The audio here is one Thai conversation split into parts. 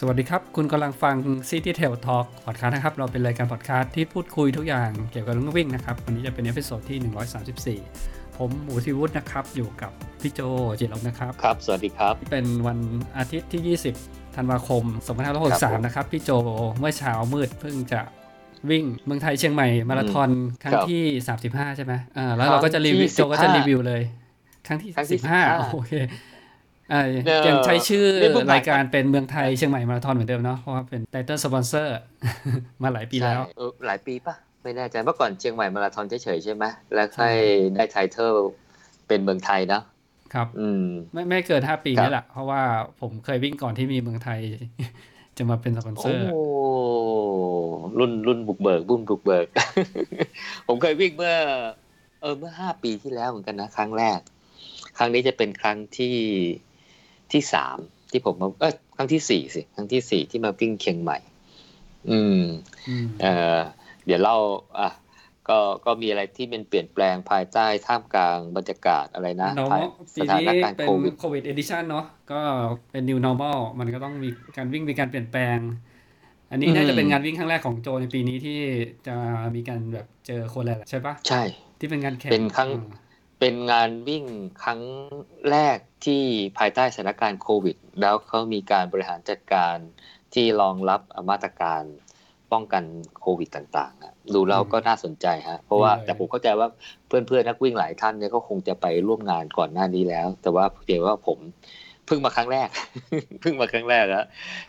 สวัสดีครับ คุณกำลังฟัง City Trail Talk พอดคาสต์นะครับ เราเป็นรายการพอดคาสต์ที่พูดคุยทุกอย่างเกี่ยวกับเรื่องวิ่งนะครับ วันนี้จะเป็น episode ที่ 134 ผมหมูทิวุฒินะครับ อยู่กับพี่โจจิรลบนะครับ ครับ สวัสดีครับ เป็นวันอาทิตย์ที่ 20 ธันวาคม 2563 นะครับ พี่โจเมื่อเช้ามืดเพิ่งจะวิ่งเมืองไทยเชียงใหม่มาราธอนครั้งที่ 35 ใช่ไหมอ่าแล้วเราก็จะรีวิวครั้งที่โจก็จะ15รีวิวเลย ครั้งที่ครั้งที่15 15โอเคอ่าเออ ยังใช้ชื่อนี่เพิ่งผ่านรายการเป็นเมืองไทยเชียงใหม่มาราธอนเหมือนเดิมเนาะเพราะว่าเป็น title sponsor มาหลายปีแล้วใช่เออหลายปีปะไม่แน่ใจเมื่อก่อนเชียงใหม่มาราธอนเฉยๆใช่ไหมแล้วค่อยได้ title เป็นเมืองไทยเนอะครับอืมไม่ไม่เกิน5ปีครับนี่แหละ เพราะว่าผมเคยวิ่งก่อนที่มีเมืองไทย จะมาเป็นสปอนเซอโอ้ร์รุ่นรุ่นบุกเบิกบุ้มบุกเบิก ผมเคยวิ่งเมื่อ เออเมื่อห้าปีที่แล้วเหมือนกันนะ ครั้งแรก ครั้งนี้จะเป็นครั้งที่ ที่สามที่ผมมาเออครั้งที่สี่สิครั้งที่สี่ที่มาวิ่งเชียงใหม่ อืมอืมเอ่อเดี๋ยวเล่าอะก็ก็มีอะไรที่เป็นเปลี่ยนแปลงภายใต้ท่ามกลางบรรยากาศอะไรนะน้องภายปีสถานี้นการณ์เป็นโควิดโควิดเอดิชันเนาะก็เป็น new normal มันก็ต้องมีการวิ่งมีการเปลี่ยนแปลง อันนี้อืมน่าจะเป็นงานวิ่งครั้งแรกของโจในปีนี้ที่จะมีการแบบเจอคนแหละใช่ปะใช่ ที่เป็นงานแข่งเป็นครั้งอืม เป็นงานวิ่งครั้งแรกที่ภายใต้สถานการณ์โควิด แล้วเขามีการบริหารจัดการที่รองรับมาตรการป้องกันโควิดต่างๆอะดูแล้วก็น่าสนใจฮะ เพราะว่าแต่ผมเข้าใจว่าเพื่อนๆนักวิ่งหลายท่านเนี่ยก็คงจะไปร่วมงานก่อนหน้านี้แล้ว แต่ว่าเดี๋ยวว่าผม เพิ่งมาครั้งแรกเพิ่งมาครั้งแรกแล้ว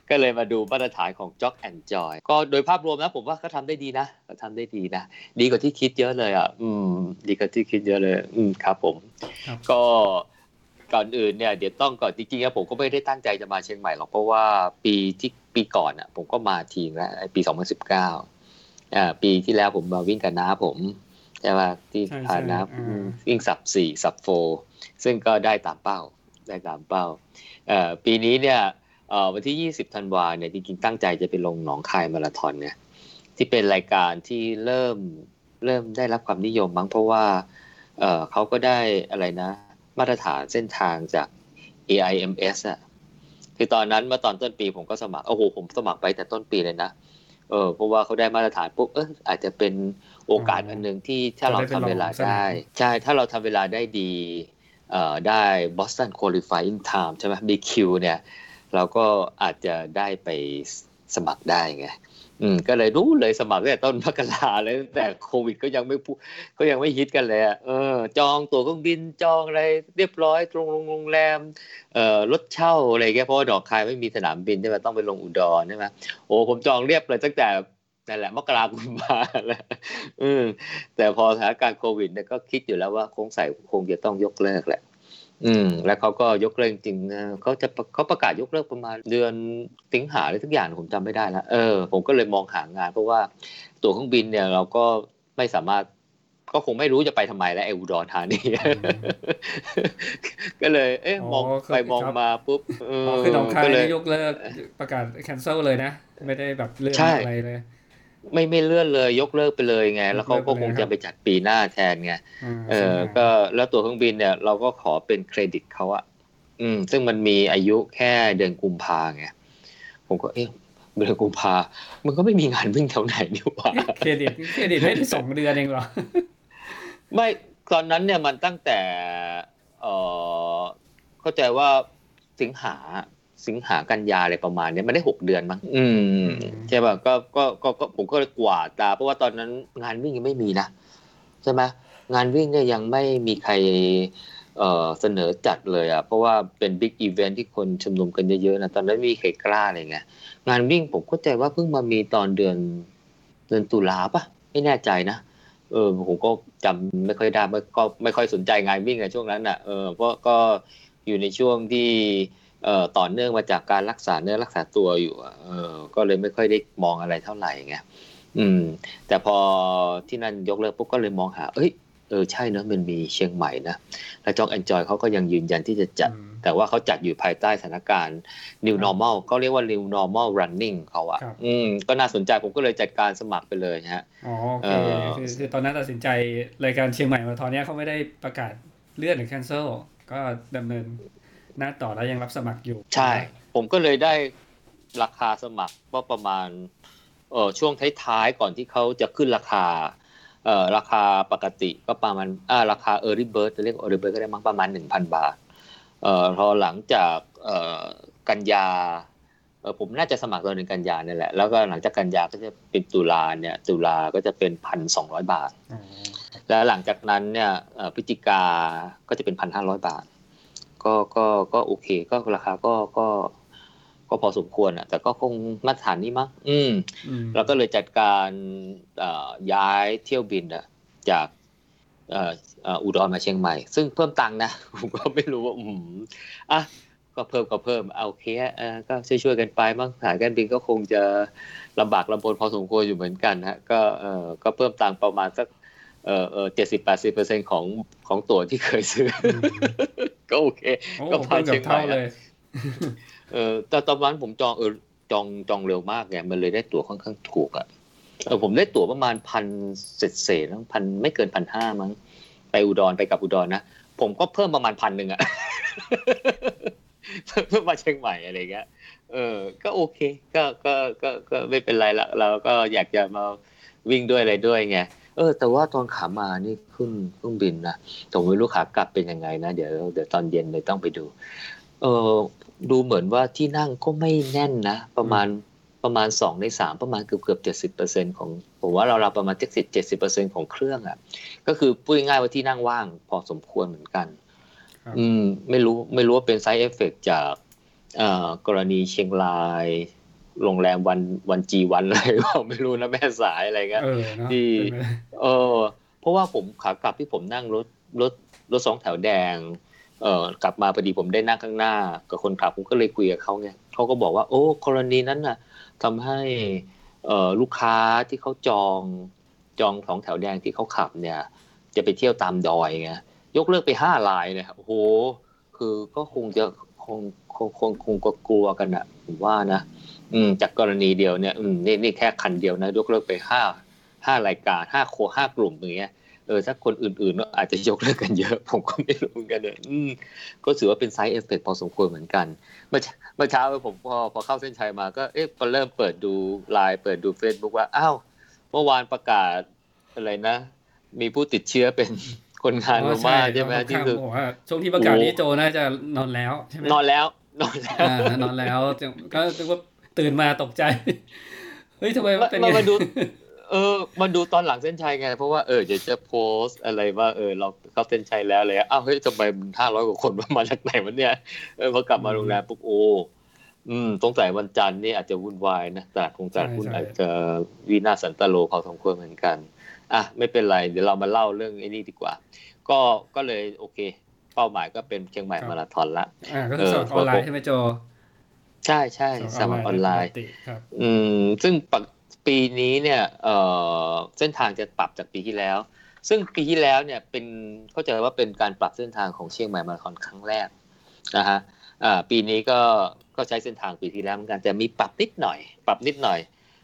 ก็เลยมาดูมาตรฐานของ Jog and Joy ก็โดยภาพรวมนะผมว่าเขาทำได้ดีนะเขาทำได้ดีนะ ดีกว่าที่คิดเยอะเลยอะอืม ดีกว่าที่คิดเยอะเลย อืมครับ ผมครับก็ก่อนอื่นเนี่ยเดี๋ยวต้องก่อนจริงๆอะผมก็ไม่ได้ตั้งใจจะมาเชียงใหม่หรอกเพราะว่าปีที่ปีก่อนอะ ผมก็มาทีงแล้วไอ้ปี 2019อ่าปีที่แล้วผมมาวิ่งกับน้าผมใช่ป่ะที่ใช่พาน้าใช่อ่าอืมวิ่งสับสี่สับโฟซึ่งก็ได้ตามเป้า ได้ตามเป้าเอ่อปีนี้เนี่ยเอ่อวันที่ 20ธันวาเนี่ยจริงๆตั้งใจจะไปลงหนองคายมาราธอนเนี่ยที่เป็นรายการที่เริ่มเริ่มได้รับความนิยมมั้งเพราะว่าเอ่อเขาก็ได้อะไรนะ มาตรฐานเส้นทางจาก AIMS อะคือตอนนั้นเมื่อตอนต้นปีผมก็สมัครโอ้โหผมสมัครไปแต่ต้นปีเลยนะเออเพราะว่าเขาได้มาตรฐานปุ๊บเอออาจจะเป็นโอกาสอันหนึ่งที่ถ้าเราทำเวลาได้ ใช่ถ้าเราทำเวลาได้ดีเอ่อ ได้ Boston Qualifying Time ใช่ไหม BQ เนี่ยเราก็อาจจะได้ไปสมัครได้ไงอืมก็เลยรู้เลยสมัครตั้งแต่ต้นมกราเลยตั้งแต่โควิดก็ยังไม่พูก็ยังไม่ฮิตกันเลยอะเออ จองตั๋วเครื่องบินจองอะไรเรียบร้อยตรงโรงแรมเอ่อรถเช่าอะไรเงี้ยเพราะว่าดอกคายไม่มีสนามบินใช่ไหมต้องไปลงอุดรใช่ไหมโอ้ผมจองเรียบเลยตั้งแต่ นั่นแหละมกราคมมาแล้วอืมแต่พอสถานการณ์โควิดเนี่ยก็คิดอยู่แล้วว่าคงใส่คงจะต้องยกเลิกแหละ อืม แล้วเขาก็ยกเลิกจริงๆนะเขาจะเขาประกาศยกเลิกประมาณเดือนสิงหาหรือทุกอย่างผมจำไม่ได้แล้วเออผมก็เลยมองหางาน เพราะว่าตั๋วเครื่องบินเนี่ย เราก็ไม่สามารถก็คงไม่รู้จะไปทำไมแล้วไอ้อุดรธานีก็เลย เอ๊ะมองอ๋อครับไปมองครับมาปุ๊บเอออ๋อคือหนองคายก็เลยนี่ยกเลิกประกาศ cancel เลยนะ ไม่ได้แบบเลื่อนใช่อะไรเลย ไม่ไม่เลื่อนเลยยกเลิกไปเลยไง แล้วเขาก็ยกเลิคกงไปเลยจะไปจัดปีหน้าแทนไงาเออใช่ไหมก็แล้วตั๋วเครื่องบินเนี่ย เราก็ขอเป็นเครดิตเขาอะอืม ซึ่งมันมีอายุแค่เดือนกุมภาไงผมก็เอ๊ะเดือนกุมภามันก็ไม่มีงานวิ่งแถวไหนนี่หว่าเครดิตเครดิตให้ได้สองเดือนเองเหรอไม่ตอนนั้นเนี่ยมันตั้งแต่ เออเข้าใจว่าสิงหา สิงหากันยาอะไรประมาณเนี้ยมันได้หกเดือนมั้งอืมใช่ป่ะก็ก็ก็ก็ผมก็เลยกวาดตา เพราะว่าตอนนั้นงานวิ่งยังไม่มีนะใช่ไหมงานวิ่งเนี่ยยังไม่มีใครเอ่อเสนอจัดเลยอะเพราะว่าเป็นบิ๊กอีเวนท์ที่คนชุมนุมกันเยอะๆนะตอนนั้นไม่มีใครกล้าเลยไงงานวิ่งผมเข้าใจว่าเพิ่งมามีตอนเดือนเดือนตุลาปะไม่แน่ใจนะเออผมก็จำไม่ค่อยได้ไม่ก็ไม่ค่อยสนใจงานวิ่งในช่วงนั้นอะเออเพราะก็อยู่ในช่วงที่ เอ่อต่อเนื่องมาจากการรักษาเนื้อรักษาตัวอยู่อะเออก็เลยไม่ค่อยได้มองอะไรเท่าไหร่ไงอืม แต่พอที่นั่นยกเลิกปุ๊บก็เลยมองหา เอ้ยเออใช่เนอะมันมีเชียงใหม่นะแล้วจ็อกแอนจอยเขาก็ยังยืนยันที่จะจัดอืมแต่ว่าเขาจัดอยู่ภายใต้สถานการณ์ new normal เขาเรียกว่า new normal running เขาอะครับอืมก็น่าสนใจผมก็เลยจัดการสมัครไปเลยฮะอ๋อโอเคเออคือคือตอนนั้นตัดสินใจรายการเชียงใหม่มาราธอนเนี้ยเขาไม่ได้ประกาศเลื่อนหรือ cancel ก็ดำเนิน หน้าต่อแล้วยังรับสมัครอยู่ ใช่ ผมก็เลยได้ราคาสมัครก็ประมาณเออช่วงท้ายๆก่อนที่เขาจะขึ้นราคาเอ่อราคาปกติก็ประมาณอ่าราคา early bird จะเรียก early bird ก็ได้มั้งประมาณ 1,000 บาทเอ่อพอหลังจากเอ่อกันยาเออผมน่าจะสมัครตอนหนึ่งกันยาเนี่ยแหละ แล้วก็หลังจากกันยาก็จะเป็นตุลาเนี่ยตุลาก็จะเป็นพันสองร้อยบาทอ๋อแล้วหลังจากนั้นเนี่ยเอ่อพฤศจิกาก็จะเป็นพันห้าร้อยบาท ก็ก็ก็โอเค ก็ราคาก็ก็ก็พอสมควรอะ แต่ก็คงมาตรฐานนี้มั้งอืมอืมเราก็เลยจัดการเอ่อย้ายเที่ยวบินอะจากเอ่อเอ่ออุดรมาเชียงใหม่ ซึ่งเพิ่มตังค์นะผมก็ไม่รู้ว่าอืมอะก็เพิ่มก็เพิ่มเอาโอเคเออก็ช่วยๆกันไปมั้งสายการบินก็คงจะลำบากลำบนพอสมควรอยู่เหมือนกันฮะก็เออก็เพิ่มตังค์ประมาณสัก เออเออเจ็ดสิบแปดสิบเปอร์เซ็นของของตั๋วที่เคยซื้อ ก็โอเคโอ้ก็พาเพิ่มเชีเกืยองบใหม่เท่าอะเลยเออแต่ตอนนั้นผมจองเออจองจองเร็วมากไงมันเลยได้ตั๋วค่อนข้างถูกอะเออผมได้ตั๋วประมาณพันเศษเศษๆพันไม่เกินพันห้ามั้งไปอุดรไปกับอุดรนะผมก็เพิ่มประมาณพันหนึ่งอะเพิ่มมาเชียงใหม่อะไรเงี้ยเออ ก็โอเค ก็ก็ก็ก็ไม่เป็นไรละเราก็อยากจะมาวิ่งด้วยอะไรด้วยไง เออ แต่ว่าตอนขามานี่ขึ้นเครื่องบินนะผมไม่รู้ขากลับเป็นยังไงนะเดี๋ยวเดี๋ยวตอนเย็นเลยต้องไปดู เออดูเหมือนว่าที่นั่งก็ไม่แน่นนะ ประมาณประมาณสองในสามประมาณเกือบเกือบเจ็ดสิบเปอร์เซ็นของผมว่าเราเราประมาณเจ็ดสิบเจ็ดสิบเปอร์เซ็นของเครื่องอะ ก็คือพูดง่ายๆว่าที่นั่งว่างพอสมควรเหมือนกันครับอืม ไม่รู้ไม่รู้ว่าเป็นไซ d ์เอฟเฟกจากเอ่อกรณีเชียงราย โรงแรมวันวันจีวันอะไรหรือเปล่าไม่รู้นะแม่สายอะไรเงี้ยเออเนอะที่เป็นไปได้เออเพราะว่าผมขากลับที่ผมนั่งรถรถรถสองแถวแดง เออกลับมาพอดีผมได้นั่งข้างหน้า กับคนขับผมก็เลยคุยกับเขาไงเขาก็บอกว่า โอ้กรณีนั้นน่ะทำให้เอ่อลูกค้าที่เขาจองจองสองแถวแดงที่เขาขับเนี่ย จะไปเที่ยวตามดอยไงยกเลิกไปห้าลายเนี่ยโอ้โห คือก็คงจะคงคงคงคงก็กลัวกันอะผมว่านะ อืมจากกรณีเดียวเนี่ยอืมนี่นี่แค่คันเดียวนะยกเลิกไปห้าห้ารายการห้าโคห้ากลุ่มอย่างเงี้ยเออถ้าคนอื่นๆก็อาจจะยกเลิกกันเยอะ ผมก็ไม่รู้เหมือนกันเลยอืมก็ถือว่าเป็นไซ d ์เอฟเฟกพอสมควรเหมือนกัน เมื่อเช้าเมื่อเช้าผมพอพอเข้าเส้นชัยมาก็เอ๊ะพอเริ่มเปิดดูไลน์เปิดดู Facebook ว่าอ้าวเมื่อวานประกาศอะไรนะ มีผู้ติดเชื้อเป็นคนงานโรม่าใช่ไหมเขาที่คือบอกว่าช่วงที่ประกาศโอ้นี้โจน่าจะนอนแล้วใช่ไหมนอนแล้ว นอนแล้วอ่านอนแล้วก็นึกว่า ตื่นมาตกใจ เฮ้ยทำไมมันเป็นมาไงมาดู เออมาดูตอนหลังเส้นชัยไง เพราะว่าเออเดี๋ยวจะโพสต์อะไรว่าเออเราเข้าเส้นชัยแล้วเลยอ้าวเฮ้ยทำไมมันห้าร้อยกว่าคนมันมาจากไหนวะเนี่ยเออพอกลับมาโรงแรมปุ๊บโอ้อืมตรงแต่วันจันทร์นี่อาจจะวุ่นวายนะตลาดคงตลาดหุ้นอาจจะวีนาศสันตโลพอสมควรเหมือนกันอะไม่เป็นไรเดี๋ยวเรามาเล่าเรื่องไอ้นี่ดีกว่า ก็ก็เลยโอเค เป้าหมายก็เป็นเชียงใหม่มาราธอนละอ่าก็คือสอบออนไลน์ใช่ไหมโจ ใช่ใช่สมัครออนไลน์ปกติครับอืมซึ่งปกปีนี้เนี่ยเอ่อเส้นทางจะปรับจากปีที่แล้ว ซึ่งปีที่แล้วเนี่ยเป็นเข้าใจว่าเป็นการปรับเส้นทางของเชียงใหม่มาราธอนครั้งแรกนะฮะอ่าปีนี้ก็ก็ใช้เส้นทางปีที่แล้วเหมือนกันแต่มีปรับนิดหน่อย ปรับนิดหน่อย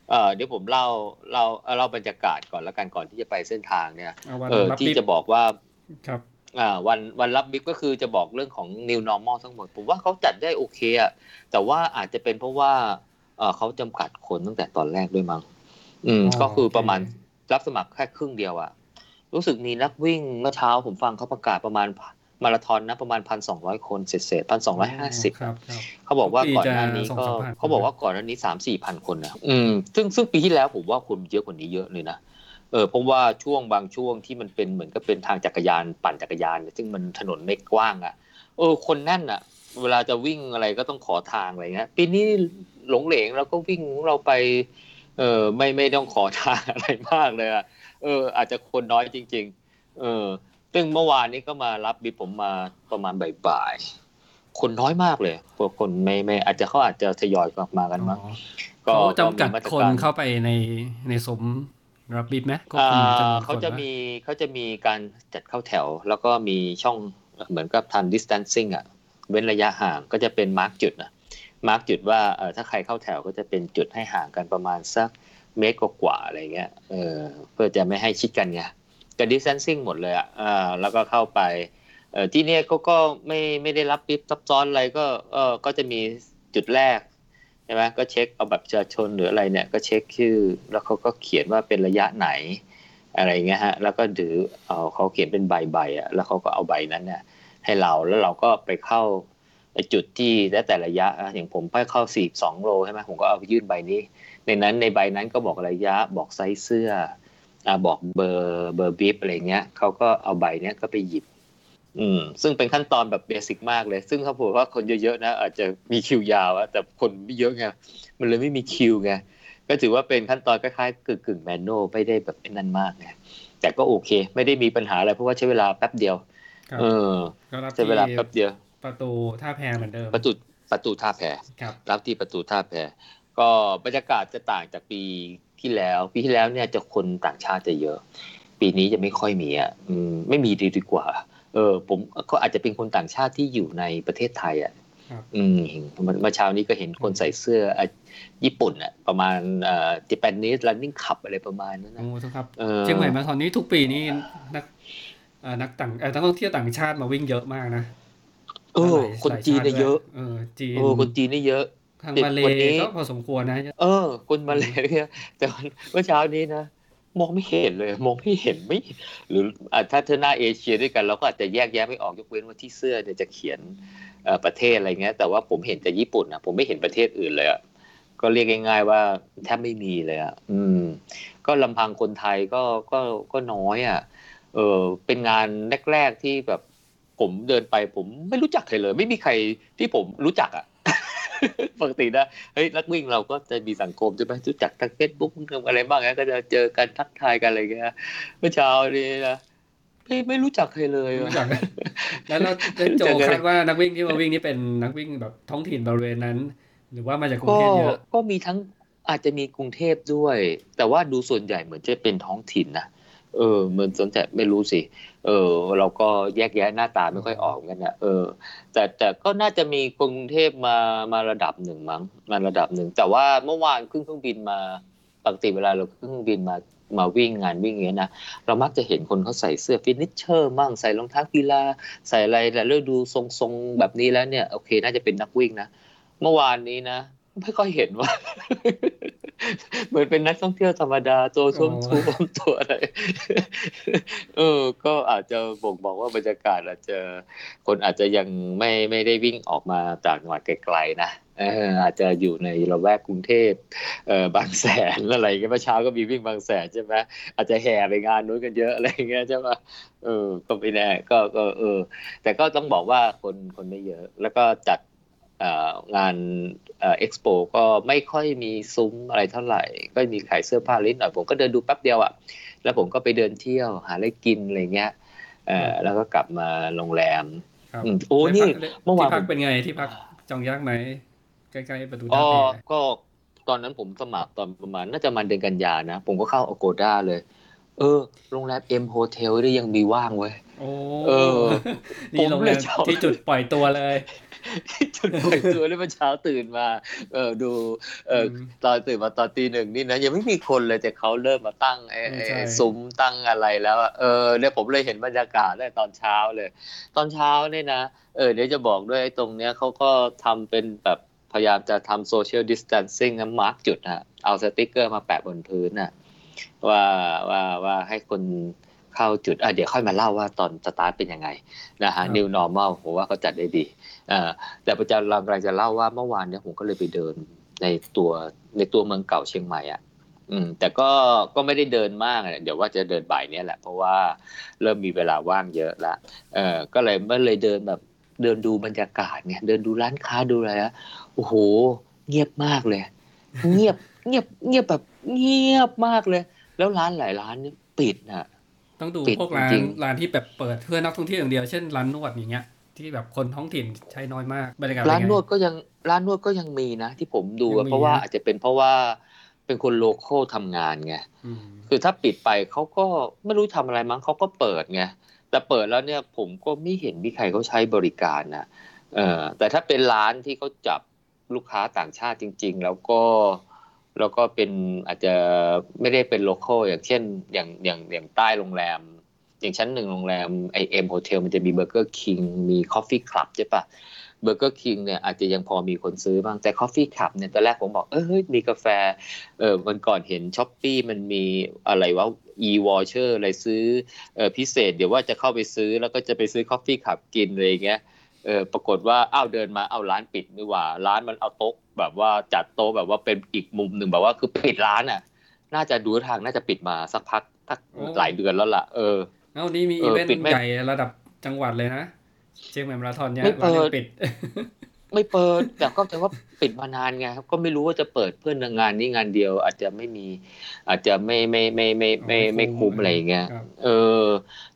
เอ่อเดี๋ยวผมเล่าเล่าเล่าบรรยากาศก่อนแล้วกันก่อนที่จะไปเส้นทางเนี่ยเอาวันเออรับที่ปิ๊บจะบอกว่าครับอ่า วันวันรับบิ๊กก็คือจะบอกเรื่องของ new normal ทั้งหมด ผมว่าเขาจัดได้โอเคอะแต่ว่าอาจจะเป็นเพราะว่าเอ่อเขาจำกัดคนตั้งแต่ตอนแรกด้วยมั้งอืมอ๋อก็คือโอเคประมาณรับสมัครแค่ครึ่งเดียวอะรู้สึกมีนักวิ่งเมื่อเช้าผมฟังเขาประกาศประมาณมาราธอนนะประมาณพันสองร้อยคนเศษเศษพันสองร้อยห้าสิบครับครับเขาบอกว่าทุกปีก่อนหน้านี้จะก็2-3,000เขาบอกว่าก่อนหน้านี้สามสี่พันคนนะอืมซึ่งซึ่งปีที่แล้วผมว่าคนเยอะกว่านี้เยอะเลยนะ เออเพราะว่าช่วงบางช่วงที่มันเป็นเหมือนกับเป็นทางจักรยานปั่นจักรยานเนี่ยซึ่งมันถนนไม่กว้างอะ เออ คนแน่นอะ เวลาจะวิ่งอะไรก็ต้องขอทางอะไรเงี้ยปีนี้หลงเหลงเราก็วิ่งของเราไป เออไม่ไม่ต้องขอทางอะไรมากเลยอะเออ อาจจะคนน้อยจริง ๆ เออ ซึ่งเมื่อวานนี้ก็มารับบิบผมมาประมาณบ่ายๆคนน้อยมากเลยพวกคนไม่ไม่อาจจะเขาอาจจะทยอยกลับมากันมั้งอ๋อก็เขาจำกัดมีมาตรคนรเข้าไปในในสม รับบิดไหมควบอ่คุมจำนาวนคนเขาจะไหมีเขาจะมีการจัดเข้าแถว แล้วก็มีช่องเหมือนกับทัน distancing อะเว้นระยะห่างก็จะเป็นมาร์กจุดนะมาร์กจุดว่าเออถ้าใครเข้าแถวก็จะเป็นจุดให้ห่างกันประมาณสักเมตรกว่าๆอะไรเงี้ยเออเพื่อจะไม่ให้ชิดกันไงก็ distancing หมดเลยอะอ่าแล้วก็เข้าไปเออที่เนี่ยเขาก็ไม่ไม่ได้รับปิบซับซ้อนอะไรก็เออก็จะมีจุดแรก ใช่ไหมก็เช็คเอาบัตรประชาชนหรืออะไรเนี่ยก็เช็คชื่อ แล้วเขาก็เขียนว่าเป็นระยะไหนอะไรเงี้ยฮะแล้วก็ถือเอาเขาเขียนเป็นใบใบอะแล้วเขาก็เอาใบนั้นเนี่ยให้เราแล้วเราก็ไปเข้าจุดที่แล้วแต่ระยะอย่างผมไปเข้าสี่สองโลใช่ไหมผมก็เอาไปยื่นใบนี้ ในนั้นในใบนั้นก็บอกระยะบอกไซส์เสื้อบอกเบอร์เบอร์ bib อะไรเงี้ยเขาก็เอาใบเนี้ยก็ไปหยิบ อืมซึ่งเป็นขั้นตอนแบบ basic มากเลย ซึ่งเขาบอกว่าคนเยอะๆนะอาจจะมีคิวยาวอะแต่คนไม่เยอะไงมันเลยไม่มีคิวไงก็ถือว่าเป็นขั้นตอนคล้ายๆกึ่งกึ่ง manual ไม่ได้แบบเป็นนั่นมากไงแต่ก็โอเค ไม่ได้มีปัญหาอะไรเพราะว่าใช้เวลาแป๊บเดียวครับเออก็รับใช้เวลาที่แป๊บเดียว ประตูท่าแพเหมือนเดิมประตูประตูท่าแพครับรับที่ประตูท่าแพก็บรรยากาศจะต่างจากปีที่แล้ว ปีที่แล้วเนี่ยจะคนต่างชาติจะเยอะ ปีนี้จะไม่ค่อยมีอะอืมไม่มีดีดีกว่า เออผมก็อาจจะเป็นคนต่างชาติที่อยู่ในประเทศไทยอะครับอืมเมื่อเช้านี้ก็เห็นคนใส่เสื้ออะญี่ปุ่นอะประมาณเอ่อ Japanese running club อะไรประมาณนั้นนะโอ้ทุกครับเออเชียงใหม่มาตอนนี้ทุกปีนี่นักเอ่อนักต่างเอ่อนักท่องเที่ยวต่างชาติมาวิ่งเยอะมากนะเออหลายคนจีนเนี่ยเยอะเออจีนเออคนจีนนี่เยอะทางเด็กมาเลวันนี้ก็พอสมควรนะ เออ คนมาเลยเนี่ยแต่วันเมื่อเช้านี้นะ มองไม่เห็นเลย มองไม่เห็นไม่ หรือถ้าเธอหน้าเอเชียด้วยกันเราก็อาจจะแยกแยะไม่ออกยกเว้นว่าที่เสื้อเนี่ยจะเขียนประเทศอะไรเงี้ย แต่ว่าผมเห็นแต่ญี่ปุ่นนะผมไม่เห็นประเทศอื่นเลยอะก็เรียกง่ายๆว่าแทบไม่มีเลยอะอืม ก็ลำพังคนไทยก็ก็ก็น้อยอะเออเป็นงานแรกๆที่แบบผมเดินไปผมไม่รู้จักใครเลย ไม่มีใครที่ผมรู้จักอะ ปกตินะเฮ้ยนักวิ่งเราก็จะมีสังคมใช่ไหมรู้จักทางเฟซบุ๊กอะไรบ้างนะก็จะเจอกันทักทายกันอะไรเงี้ยเมื่อเช้านี้นะไม่ไม่รู้จักใครเลยรู้อะจักแล้วเราจะโจเจอกันคาดว่านักวิ่งที่มาวิ่งนี่เป็นนักวิ่งแบบท้องถิ่นบริเวณนั้น หรือว่ามาจากกรุงเทพก็เยอะก็มีทั้งอาจจะมีกรุงเทพด้วย แต่ว่าดูส่วนใหญ่เหมือนจะเป็นท้องถิ่นนะ เออเหมือนสนใจไม่รู้สิ เออ เราก็แยกแยะหน้าตาไม่ค่อยออกกันนะเออ แต่แต่ก็น่าจะมีกรุงเทพมามาระดับหนึ่งมั้งมาระดับหนึ่ง แต่ว่าเมื่อวานขึ้นเครื่องบินมาปกติเวลาเราขึ้นเครื่องบินมามาวิ่งงานวิ่งอย่างเงี้ยนะเรามักจะเห็นคนเขาใส่เสื้อ finisher มั่งใส่รองเท้ากีฬาใส่อะไรแต่เลือกดูทรงๆแบบนี้แล้วเนี่ยโอเค น่าจะเป็นนักวิ่งนะเมื่อวานนี้นะ ไม่ค่อยเห็นว่า เหมือนเป็นนักท่องเที่ยวธรรมดาตัวส้มอ๋ทูอมตัวอะไร เออ ก็อาจจะบ่งบอกว่าบรรยากาศอาจจะคนอาจจะยังไม่ไม่ได้วิ่งออกมาจากจังหวัดไกลๆนะเอออาจจะอยู่ในละแวกกรุงเทพเออบางแสนอะไรเงี้ยเมื่อเช้าก็มีวิ่งบางแสนใช่ไหมอาจจะแห่ไปงานนู้นกันเยอะอะไรเงี้ยใช่ไหมเออก็ไม่แน่ก็ก็เออ แต่ก็ต้องบอกว่าคนคนไม่เยอะ แล้วก็จัดเอ่อ งานเอ่อเอ็กซ์โปก็ไม่ค่อยมีซุ้มอะไรเท่าไหร่ ก็มีขายเสื้อผ้าลิ้นหน่อยผมก็เดินดูแป๊บเดียวอะแล้วผมก็ไปเดินเที่ยวหาอะไรกินอะไรเงี้ยเอ่อแล้วก็กลับมาโรงแรมครับอืมโอ้นี่ได้พักเมื่อวานที่พักผมเป็นไงที่พักจองยากไหมใกล้ๆประตูอ๋ท่าอแพก็ตอนนั้นผมสมัครตอนประมาณน่าจะมาเดือนกันยานะ ผมก็เข้า Agoda เลย เออ โรงแรมเอ็มโฮเทลได้ยังมีว่างเว้ยโอ้เออนี่โรงแรมผมเลยชอบที่จุดปล่อยตัวเลย จุดปล่อยตัวเลยเมื่อเช้าตื่นมา เออดู เออมตอนตื่นมาตอนตีหนึ่งนี่นะยังไม่มีคนเลยแต่เขาเริ่มมาตั้งไอ้อืมไอ้ใช่ซุ้มตั้งอะไรแล้วอะเออเนี่ยผมเลยเห็นบรรยากาศได้ตอนเช้าเลย ตอนเช้าเนี่ยนะเออเดี๋ยวจะบอกด้วยไอ้ตรงเนี้ยเขาก็ทำเป็นแบบพยายามจะทำโซเชียลดิส a ทนซิ่งนะ mark จุดฮะเอาสติกเกอร์มาแปะบนพื้นน่ะว่าว่าว่าให้คนเข้าจุดอะเดี๋ยวค่อยมาเล่าว่าตอนสตาร์ทเป็นยังไงนะฮะ New Normal ผมว่าเขาจัดได้ดีอ่า แต่ประจันเรากำลังจะเล่าว่าเมื่อวานเนี่ยผมก็เลยไปเดินในตัวในตัวเมืองเก่าเชียงใหม่อะอืมแต่ก็ก็ไม่ได้เดินมากอะเดี๋ยวว่าจะเดินบ่ายเนี้ยแหละเพราะว่าเริ่มมีเวลาว่างเยอะละเออก็เลยไม่เลยเดินแบบเดินดูบรรยากาศเนี่ยเดินดูร้านค้าดูอะไรนะโอ้โห เงียบมากเลย เงียบเงียบเงียบแบบเงียบมากเลย แล้วร้านหลายร้านเนี่ยปิดน่ะต้องดูปิดพวกร้านจริงร้านที่แบบเปิดเพื่อนักท่องเที่ยวอย่างเดียวเช่นร้านนวดอย่างเงี้ย ที่แบบคนท้องถิ่นใช้น้อยมากบรรยากาศเป็ร้านไงนวดก็ยังร้านนวดก็ยังมีนะ ที่ผมดูยังอะมีเพราะว่านะอาจจะเป็นเพราะว่าเป็นคนโลโก้ทำงานไงอืมคือถ้าปิดไปเขาก็ไม่รู้ทำอะไรมั้งเขาก็เปิดไงแต่เปิดแล้วเนี่ยผมก็ไม่เห็นมีใครเขาใช้บริการนะเออแต่ถ้าเป็นร้านที่เขาจับลูกค้าต่างชาติจริง ๆ แล้วก็แล้วก็เป็นอาจจะไม่ได้เป็น local อย่างเช่นอย่างอย่างอย่างใต้โรงแรม อย่างชั้นหนึ่งโรงแรมไอเอ็มโฮเทลมันจะมี Burger King มี Coffee Club ใช่ปะ Burger King เนี่ยอาจจะยังพอมีคนซื้อบ้างแต่ Coffee Club เนี่ยตอนแรกผมบอกเอ้ยมีกาแฟเออวันก่อนเห็น Shopee มันมีอะไรว่า e-voucher อะไรซื้อเออพิเศษ เดี๋ยวว่าจะเข้าไปซื้อแล้วก็จะไปซื้อ Coffee Club กินอะไรอย่างเงี้ยเออปรากฏว่าอ้าวเดินมาเอาร้านปิดนี่หว่า ร้านมันเอาโต๊ะแบบว่าจัดโต๊ะแบบว่าเป็นอีกมุมหนึ่งแบบว่าคือปิดร้านอะ น่าจะดูทางน่าจะปิดมาสักพักสักหลายเดือนแล้วล่ะเออ เอ้านี่มีเออีอเวนปิดต์ไม่ใหญ่ระดับจังหวัดเลยนะเชียงใหม่มาราธอนเนี่ยไม่เปิดร้านยังปิด ไม่เปิดแต่ก็แต่ว่าปิดมานานไงครับ ก็ไม่รู้ว่าจะเปิดเพื่อนงานนี้งานเดียว อาจจะไม่มี อาจจะไม่ไม่ไม่ไม่ไม่ไม่ไม่คุ้มอะไรอย่างเงี้ยครับเออ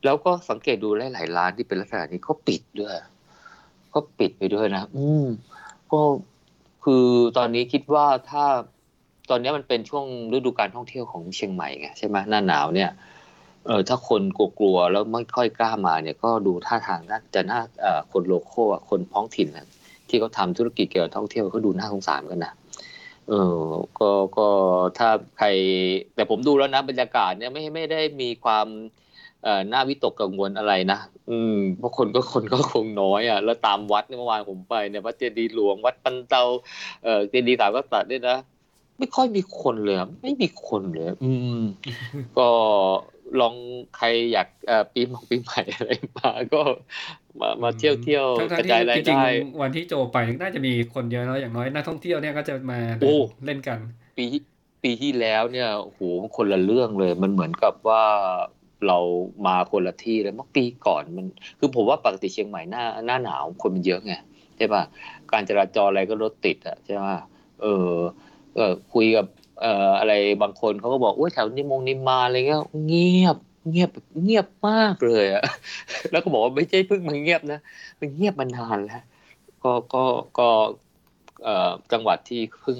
แล้วก็สังเกตดูหลายๆร้านที่เป็นลักษณะนี้ก็ปิดด้วย ก็ปิดไปด้วยนะอืม ก็คือตอนนี้คิดว่าถ้าตอนนี้มันเป็นช่วงฤดูการท่องเที่ยวของเชียงใหม่ไงใช่ไหมหน้าหนาวเนี่ย เออถ้าคนกลัวๆแล้วไม่ค่อยกล้ามาเนี่ยก็ดูท่าทางน่าจะน่าเอ่อคนโลโก้อคนท้องถิ่นนะที่เขาทำธุรกิจเกี่ยวกับท่องเที่ยวก็ดูน่าสงสารกันนะเออก็ก็ถ้าใครแต่ผมดูแล้วนะบรรยากาศเนี่ยไม่ไม่ได้มีความเอ่อน่าวิตกกังวลอะไรนะอืมเพราะคนก็คนก็คงน้อยอะแล้วตามวัดเนี่ยเมื่อวานผมไปเนี่ยวัดเจดีย์หลวงวัดปันเตาเอ่อเจดีย์สามกษัตริย์เนี่ยนะไม่ค่อยมีคนเลยไม่มีคนเลย อืม ก็ ลองใครอยากเอ่อปีใหม่ปีใหม่อะไรมาก็มามาเที่ยวเที่ยวทั้งกระๆจายที่รายจริงได้ๆวันที่โจไปน่าจะมีคนเยอะแล้วอย่างน้อยนักท่องเที่ยวเนี่ยก็จะมาโอ้เล่นกัน ปีที่ปีที่แล้วเนี่ยโอ้โหคนละเรื่องเลย มันเหมือนกับว่าเรามาคนละที่เลยเมื่อปีก่อนมัน คือผมว่าปกติเชียงใหม่หน้าหน้าหนาวคนมันเยอะไงใช่ป่ะการจราจรอะไรก็รถติดอะใช่ป่ะเออเออคุยกับ เอ่ออะไรบางคนเขาก็บอกโอ้ยแถวนิมงนิมมานอะไรเงี้ยเงียบเงียบแบบเงียบมากเลยอะแล้วก็บอกว่าไม่ใช่เพิ่งมาเงียบนะมันเงียบมานานแล้วก็ก็ก็เอ่อจังหวัดที่เพิ่ง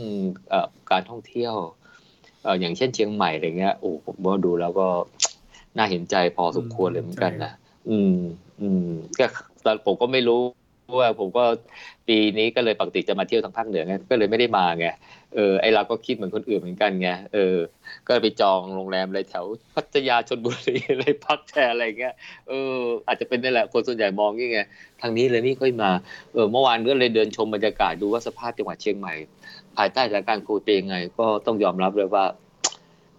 เอ่อการท่องเที่ยวเอ่ออย่างเช่นเชียงใหม่อะไรเงี้ยโอ้ผมว่าดูแล้วก็น่าเห็นใจพอสมควรเลยเหมือนกันนะอืม อืมก็ตอนผมก็ไม่รู้ว่าผมก็ปีนี้ก็เลยปกติจะมาเที่ยวทางภาคเหนือไงก็เลยไม่ได้มาไง เออไอเราก็คิดเหมือนคนอื่นเหมือนกันไงเออ ก็ไปจองโรงแรมอะไรแถวพัทยาชนบุรีอะไรพักแทนอะไรเงี้ยเอออาจจะเป็นนี่แหละคนส่วนใหญ่มองอย่างเงี้ยทางนี้เลยนี่ค่อยมาเออเมื่อวานก็เลยเดินชมบรรยากาศดูว่าสภาพจังหวัดเชียงใหม่ ภายใต้สถานการณ์โควิดยังไง ก็ต้องยอมรับเลยว่า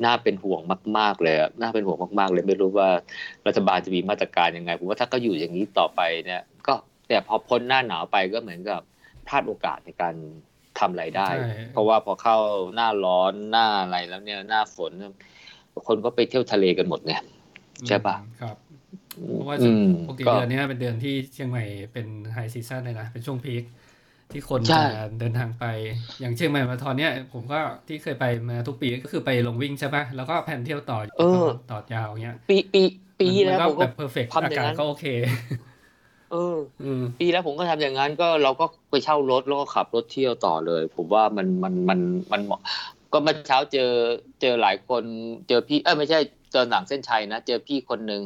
น่าเป็นห่วงมาก ๆ เลยอะน่าเป็นห่วงมากๆ เลย ไม่รู้ว่ารัฐบาลจะมีมาตรการยังไง ผมว่าถ้าก็อยู่อย่างนี้ต่อไปเนี่ย ก็แต่พอพ้นหน้าหนาวไปก็เหมือนกับพลาดโอกาสในการ ทำไรายได้ใช่เพราะว่าพอเข้าหน้าร้อนหน้าอะไรแล้วเนี่ยหน้าฝนเนี่ยคนก็ไปเที่ยวทะเลกันหมดเนี่ยใช่ปะครับเพราะว่าอืมปกติก็เดือนเนี้ยเป็นเดือนที่เชียงใหม่เป็น high season เลยนะ เป็นช่วง peak ที่คนใช่จะเดินทางไป อย่างเชียงใหม่มาราธอนเนี่ยผมก็ที่เคยไปมาทุกปีก็คือไปลงวิ่งใช่ปะแล้วก็ plan เที่ยวต่อเออต่อยาวอย่างเงี้ย ปีปีปีที่แล้วมันผมก็ก็แบบ perfect ทำอย่างกาศนั้นอากาศก็โอเค เอออืมปีแล้วผมก็ทำอย่างนั้นก็เราก็ไปเช่ารถแล้วก็ขับรถเที่ยวต่อเลย ผมว่ามันมันมันมันเหมาะก็เมื่อเช้าเจอเจอหลายคน เจอพี่เออไม่ใช่เจอหนังเส้นชัยนะเจอพี่คนหนึ่ง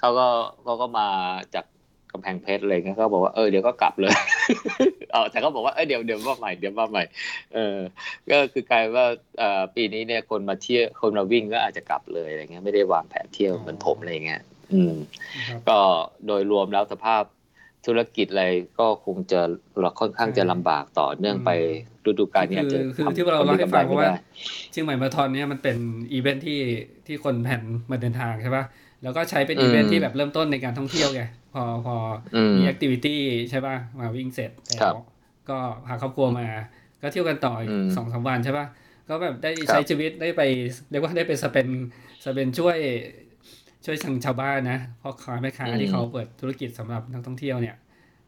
เขาก็เขาก็มาจากกำแพงเพชรอะไรเงี้ยเขาบอกว่าเออเดี๋ยวก็กลับเลยเออแต่เขาบอกว่าเออเดี๋ยวเดี๋ยวมาใหม่เดี๋ยวมาใหม่ เออ ก็คือกลายว่าเอ่อปีนี้เนี่ยคนมาเที่ยวคนมาวิ่งก็อาจจะกลับเลยอะไรเงี้ยไม่ได้วางแผนเที่ยวเหมือนผมอะไรเงี้ย อืมครับก็โดยรวมแล้วสภาพธุรกิจอะไรก็คงจะเราค่อนข้างจะลำบากต่อเนื่องไปฤดูกาลนี้อาจจะคือคือที่เราเล่าให้ฟังทำกำไรงเพไม่ราะว่าเชียงใหม่มาราธอนเนี่ยมันเป็นอีเวนท์ที่ที่คน plan มาเดินทางใช่ปะแล้วก็ใช้เป็นอืมอีเวนท์ที่แบบเริ่มต้นในการท่องเที่ยวไงพอพออืมมี activity ใช่ปะมาวิ่งเสร็จครับแล้บวก็พาครอบครัวมา ก็เที่ยวกันต่ออีกอืมสองสามวันใช่ปะก็แบบได้ครับใช้ชีวิตได้ไปเรียกว่าได้ไปสเปนสเปนช่วย ช่วยทางชาวบ้านนะพ่อค้าแม่ค้าที่เขาเปิดธุรกิจสำหรับนักท่องเที่ยวเนี่ย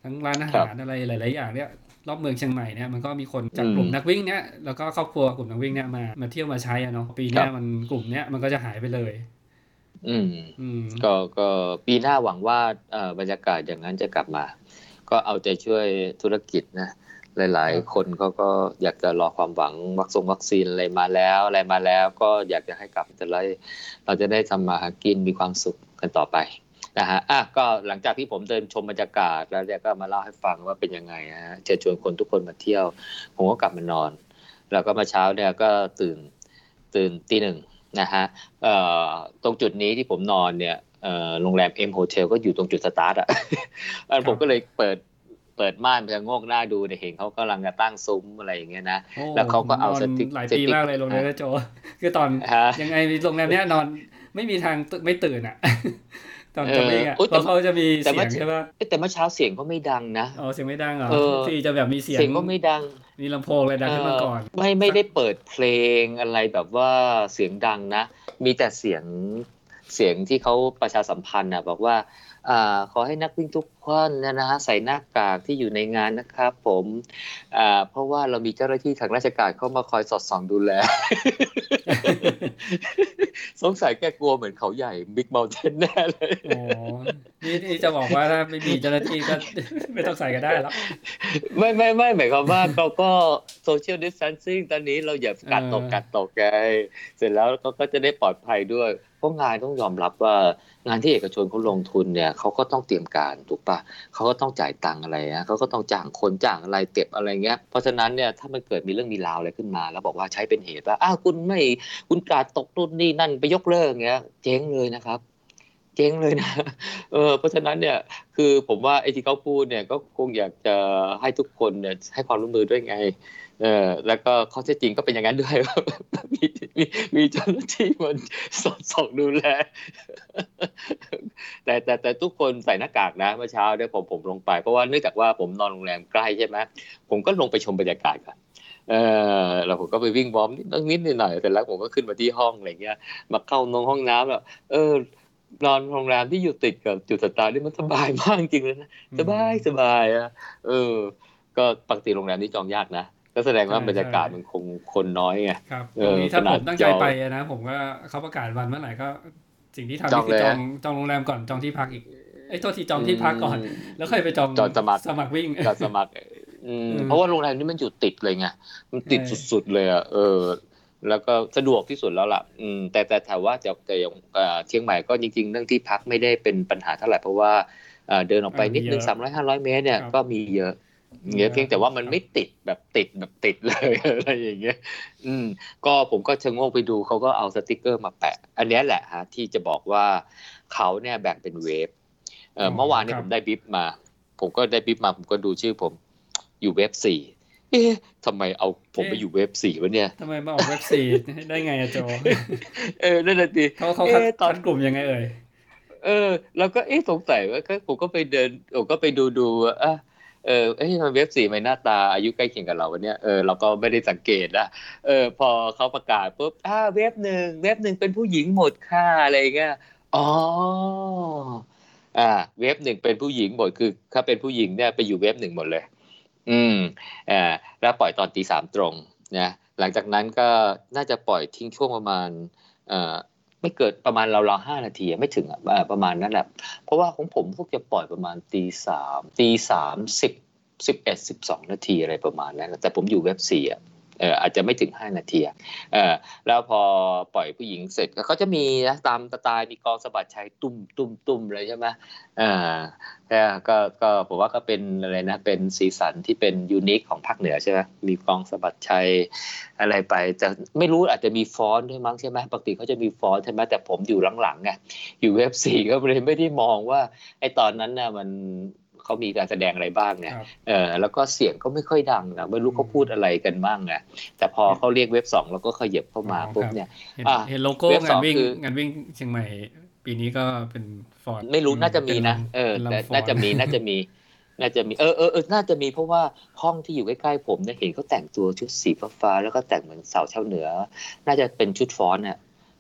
ทั้งร้านอาหารอะไรหลาย ๆ อย่างเนี่ยรอบเมืองเชียงใหม่เนี่ยมันก็มีคนจากกลุ่มนักวิ่งเนี่ยแล้วก็ครอบครัวกลุ่มนักวิ่งเนี่ยมามาเที่ยวมาใช้อะเนาะปีเนี้ยมันกลุ่มเนี้ยมันก็จะหายไปเลย อืมอืมก็ก็ปีหน้าหวังว่าเอ่อบรรยากาศอย่างนั้นจะกลับมา ก็เอาใจช่วยธุรกิจนะ หลาย ๆ คนเขาก็อยากจะรอความหวังวัคซงวัคซีนอะไรมาแล้วอะไรมาแล้วก็อยากจะให้กลับจะได้เราจะได้ทำมาหากินมีความสุขกันต่อไปนะฮะอะก็หลังจากที่ผมเดินชมบรรยากาศแล้วเนี่ยก็มาเล่าให้ฟังว่าเป็นยังไงนะฮะเชิญชวนคนทุกคนมาเที่ยว ผมก็กลับมานอน แล้วก็มาเช้าเนี่ยก็ตื่นตื่นตีหนึ่งนะฮะเอ่อตรงจุดนี้ที่ผมนอนเนี่ยเอ่อโรงแรมเอ็มโฮเทลก็อยู่ตรงจุดสตาร์ทอะอันผมก็เลยเปิด เปิดม่านไปโงกหน้าดูเนี่ยเห็นเขากำลังจะตั้งซุ้มอะไรอย่างเงี้ยนะโอ้แล้วเขาก็เอานนสติ๊กหลายสปีติ๊กมากเลยโรงแรมนะโจคือตอนฮะยังไงโรงแรมเนี้ยนอนไม่มีทางตื่นไม่ตื่นอะตอนเออจะวิ่งอะอุ๊ยเพราะเขาจะมีแต่เสีว่ายงใช่ปะเอ้ยแต่เมื่อเช้าเสียงก็ไม่ดังนะอ๋อเสียงไม่ดังเหรอเออที่จะแบบมีเสียงเสียงก็ไม่ดัง มีลำโพงอะไรดังขึ้นมาก่อนเออไม่ไม่ได้เปิดเพลงอะไรแบบว่าเสียงดังนะ มีแต่เสียงเสียงที่เขาประชาสัมพันธ์นะบอกว่าอ่าขอให้นักวิ่งทุกคนนะนะฮะใส่หน้ากากที่อยู่ในงานนะครับผมอ่าเพราะว่าเรามีเจ้าหน้าที่ทางราชการเข้ามาคอยสอดส่องดูแล สงสัยแกกลัวเหมือนเขาใหญ่บิ๊กเ u ลเทนแน่เลย โอ้นี่นี่จะบอกว่าถ้าไม่มีเจ้าหน้าที่ก็ ไม่ต้องใส่ก็ได้แล้วไม่ไม่ไม่หมายความว่าเขาก็โซเชียลดิส a ทนซิ่งตอนนี้เราอย่ากัดตกเออกัดตกไงเสร็จแล้วเขาก็จะได้ปลอดภัยด้วย เพราะงานต้องยอมรับว่างานที่เอกชนเขาลงทุนเนี่ยเขาก็ต้องเตรียมการถูกปะเขาก็ต้องจ่ายตังค์อะไรนะเขาก็ต้องจ้างคนจ้างอะไรเก็บอะไรเงี้ย เพราะฉะนั้นเนี่ยถ้ามันเกิดมีเรื่องมีราวอะไรขึ้นมา แล้วบอกว่าใช้เป็นเหตุว่าอ้าวคุณไม่คุณกาดตกตุ้นนี่นั่นไปยกเลิกเงี้ย เจ๊งเลยนะครับเจ๊งเลยนะ เออ เพราะฉะนั้นเนี่ย คือผมว่าไอ้ที่เขาพูดเนี่ยก็คงอยากจะให้ทุกคนเนี่ยให้ความร่วมมือด้วยไง เออแล้วก็ข้อเท็จจริงก็เป็นอย่างนั้นด้วยมีมีมีเจ้าหน้าที่มันสอดส่องดูแลแต่แต่แต่ทุกคนใส่หน้ากากนะเมื่อเช้าเนี่ยผมผมลงไป เพราะว่าเนื่องจากว่าผมนอนโรงแรมใกล้ใช่ไหมผมก็ลงไปชมบรรยากาศก่อนเออแล้วผมก็ไปวิ่งบอมนิดนิดนิดหน่อยเสร็จแล้วผมก็ขึ้นมาที่ห้องอะไรเงี้ย มาเข้านงห้องน้ำแล้วเออนอนโรงแรมที่อยู่ติดกับจุดสตาร์ทนี่มันสบายมากจริงเลยนะสบายสบายอะเออ ก็ปกติโรงแรมนี้จองยากนะ ก็แสดงว่าใช่บรรยากาศมันคงคนน้อยไงครับเอตรองนี้ถ้าขนาผดมตั้งใจจองไปอะนะผมก็เขาประกาศวันเมื่อไหร่ก็ สิ่งที่ทำจอนี่งคือเลยจองจองโรงแรมก่อนจองที่พักอีกไอ้ยโทษทีจองที่พักก่อนมแล้วค่อยไปจองจองสมัครสมัครวิ่งกับสมัครอืมอืมเพราะว่าโรงแรมนี้มันอยู่ติดเลยไงมันติดใช่สุดๆเลยอะเออ แล้วก็สะดวกที่สุดแล้วล่ะ อืม แต่แต่ถามว่าจะแต่ยังเอ่อเชียงใหม่ก็จริงๆเรื่องที่พักไม่ได้เป็นปัญหาเท่าไหร่เพราะว่าเอ่อเดินออกไปนิดนึงสามร้อยห้าร้อยเมตรเนี่ยก็มีเยอะ เยอะเพียงแต่ว่ามันไม่ติดแบบติดแบบติดเลยอะไรอย่างเงี้ย อืม ก็ผมก็ชะโงกไปดูเขาก็เอาสติกเกอร์มาแปะ อันเนี้ยแหละฮะที่จะบอกว่าเขาเนี่ยแบ่งเป็นเวฟเอ่ออ๋อเมื่อวานนี้ครัผบมได้บิฟมา ผมก็ได้บิฟมา ผมก็ดูชื่อผมอยู่เว็บสี่เอ๊ะทำไมเอาผมไปอยู่เว็บสี่วะเนี่ยทำไมมาออกเว็บสี่ได้ไงอะโจเออนั่นแหละดิเขาเขาคัดเอ๊ะตอนคัดกลุ่มยังไงเอ่ยเออ แล้วก็เอ๊ะสงสัยว่าก็ผมก็ไปเดินผมก็ไปดูดูว่าอะ เออเอ้ยทำไมเว็บสี่มันหน้าตาอายุใกล้เคียงกับเราวะเนี่ยเออเราก็ไม่ได้สังเกตนะเออพอเขาประกาศปุ๊บอ่าเว็บหนึ่งเว็บหนึ่งเป็นผู้หญิงหมดค่ะอะไรเงี้ยอ๋ออ่า เว็บหนึ่งเป็นผู้หญิงหมดคือ ถ้าเป็นผู้หญิงเนี่ยไปอยู่เว็บหนึ่งหมดเลย อืมอ่าแล้วปล่อยตอนตีสามตรงนะหลังจากนั้นก็น่าจะปล่อยทิ้งช่วงประมาณเอ่อ ไม่เกิดประมาณเราเราห้านาทีไม่ถึงอะประมาณนั้นแหละเพราะว่าของผมพวกจะปล่อยประมาณตีสามตีสามสิบสิบเอ็ดสิบสองนาทีอะไรประมาณนั้นแต่ผมอยู่เว็บสี่อะ อออาจจะไม่ถึงห้านาทีเออแล้วพอปล่อยผู้หญิงเสร็จก็เขาจะมีนะตามสไตล์มีกองสะบัดชัยตุ้มตุ้มตุ้มเลยใช่ไหมเออแต่ก็ก็ผมว่าก็เป็นอะไรนะเป็นสีสันที่เป็นยูนิคของภาคเหนือใช่ไหมมีกลองสะบัดชัยอะไรไปแต่ไม่รู้อาจจะมีฟ้อนด้วยมั้งใช่ไหมปกติเขาจะมีฟ้อนใช่ไหมแต่ผมอยู่หลังๆไงอยู่ wave สี่ก็เลยไม่ได้มองว่าไอ้ตอนนั้นน่ะมัน เขามีการแสดงอะไรบ้างไงครับเออแล้วก็เสียงก็ไม่ค่อยดังนะไม่รู้เขาพูดอะไรกันบ้างไงแต่พอเขาเรียก wave สองแล้วก็ขยับเข้ามาอ๋อปุ๊บครับเนี่ยเห็นอะเห็นโลโก้เว็บสงาอนงวิ่งคืองานวิ่งเชียงใหม่ปีนี้ก็เป็นฟ้อนไม่รู้น่าจะมีนะเออเป็นแต่รำฟ้อนน่าจะมีน่าจะมีน่าจะมีเออเออเออน่าจะมีเพราะว่าห้องที่อยู่ใกล้ๆผมเนี่ยเห็นเขาแต่งตัวชุดสีฟ้าๆแล้วก็แต่งเหมือนสาวชาวเหนือ น่าจะเป็นชุดฟ้อนเนี่ย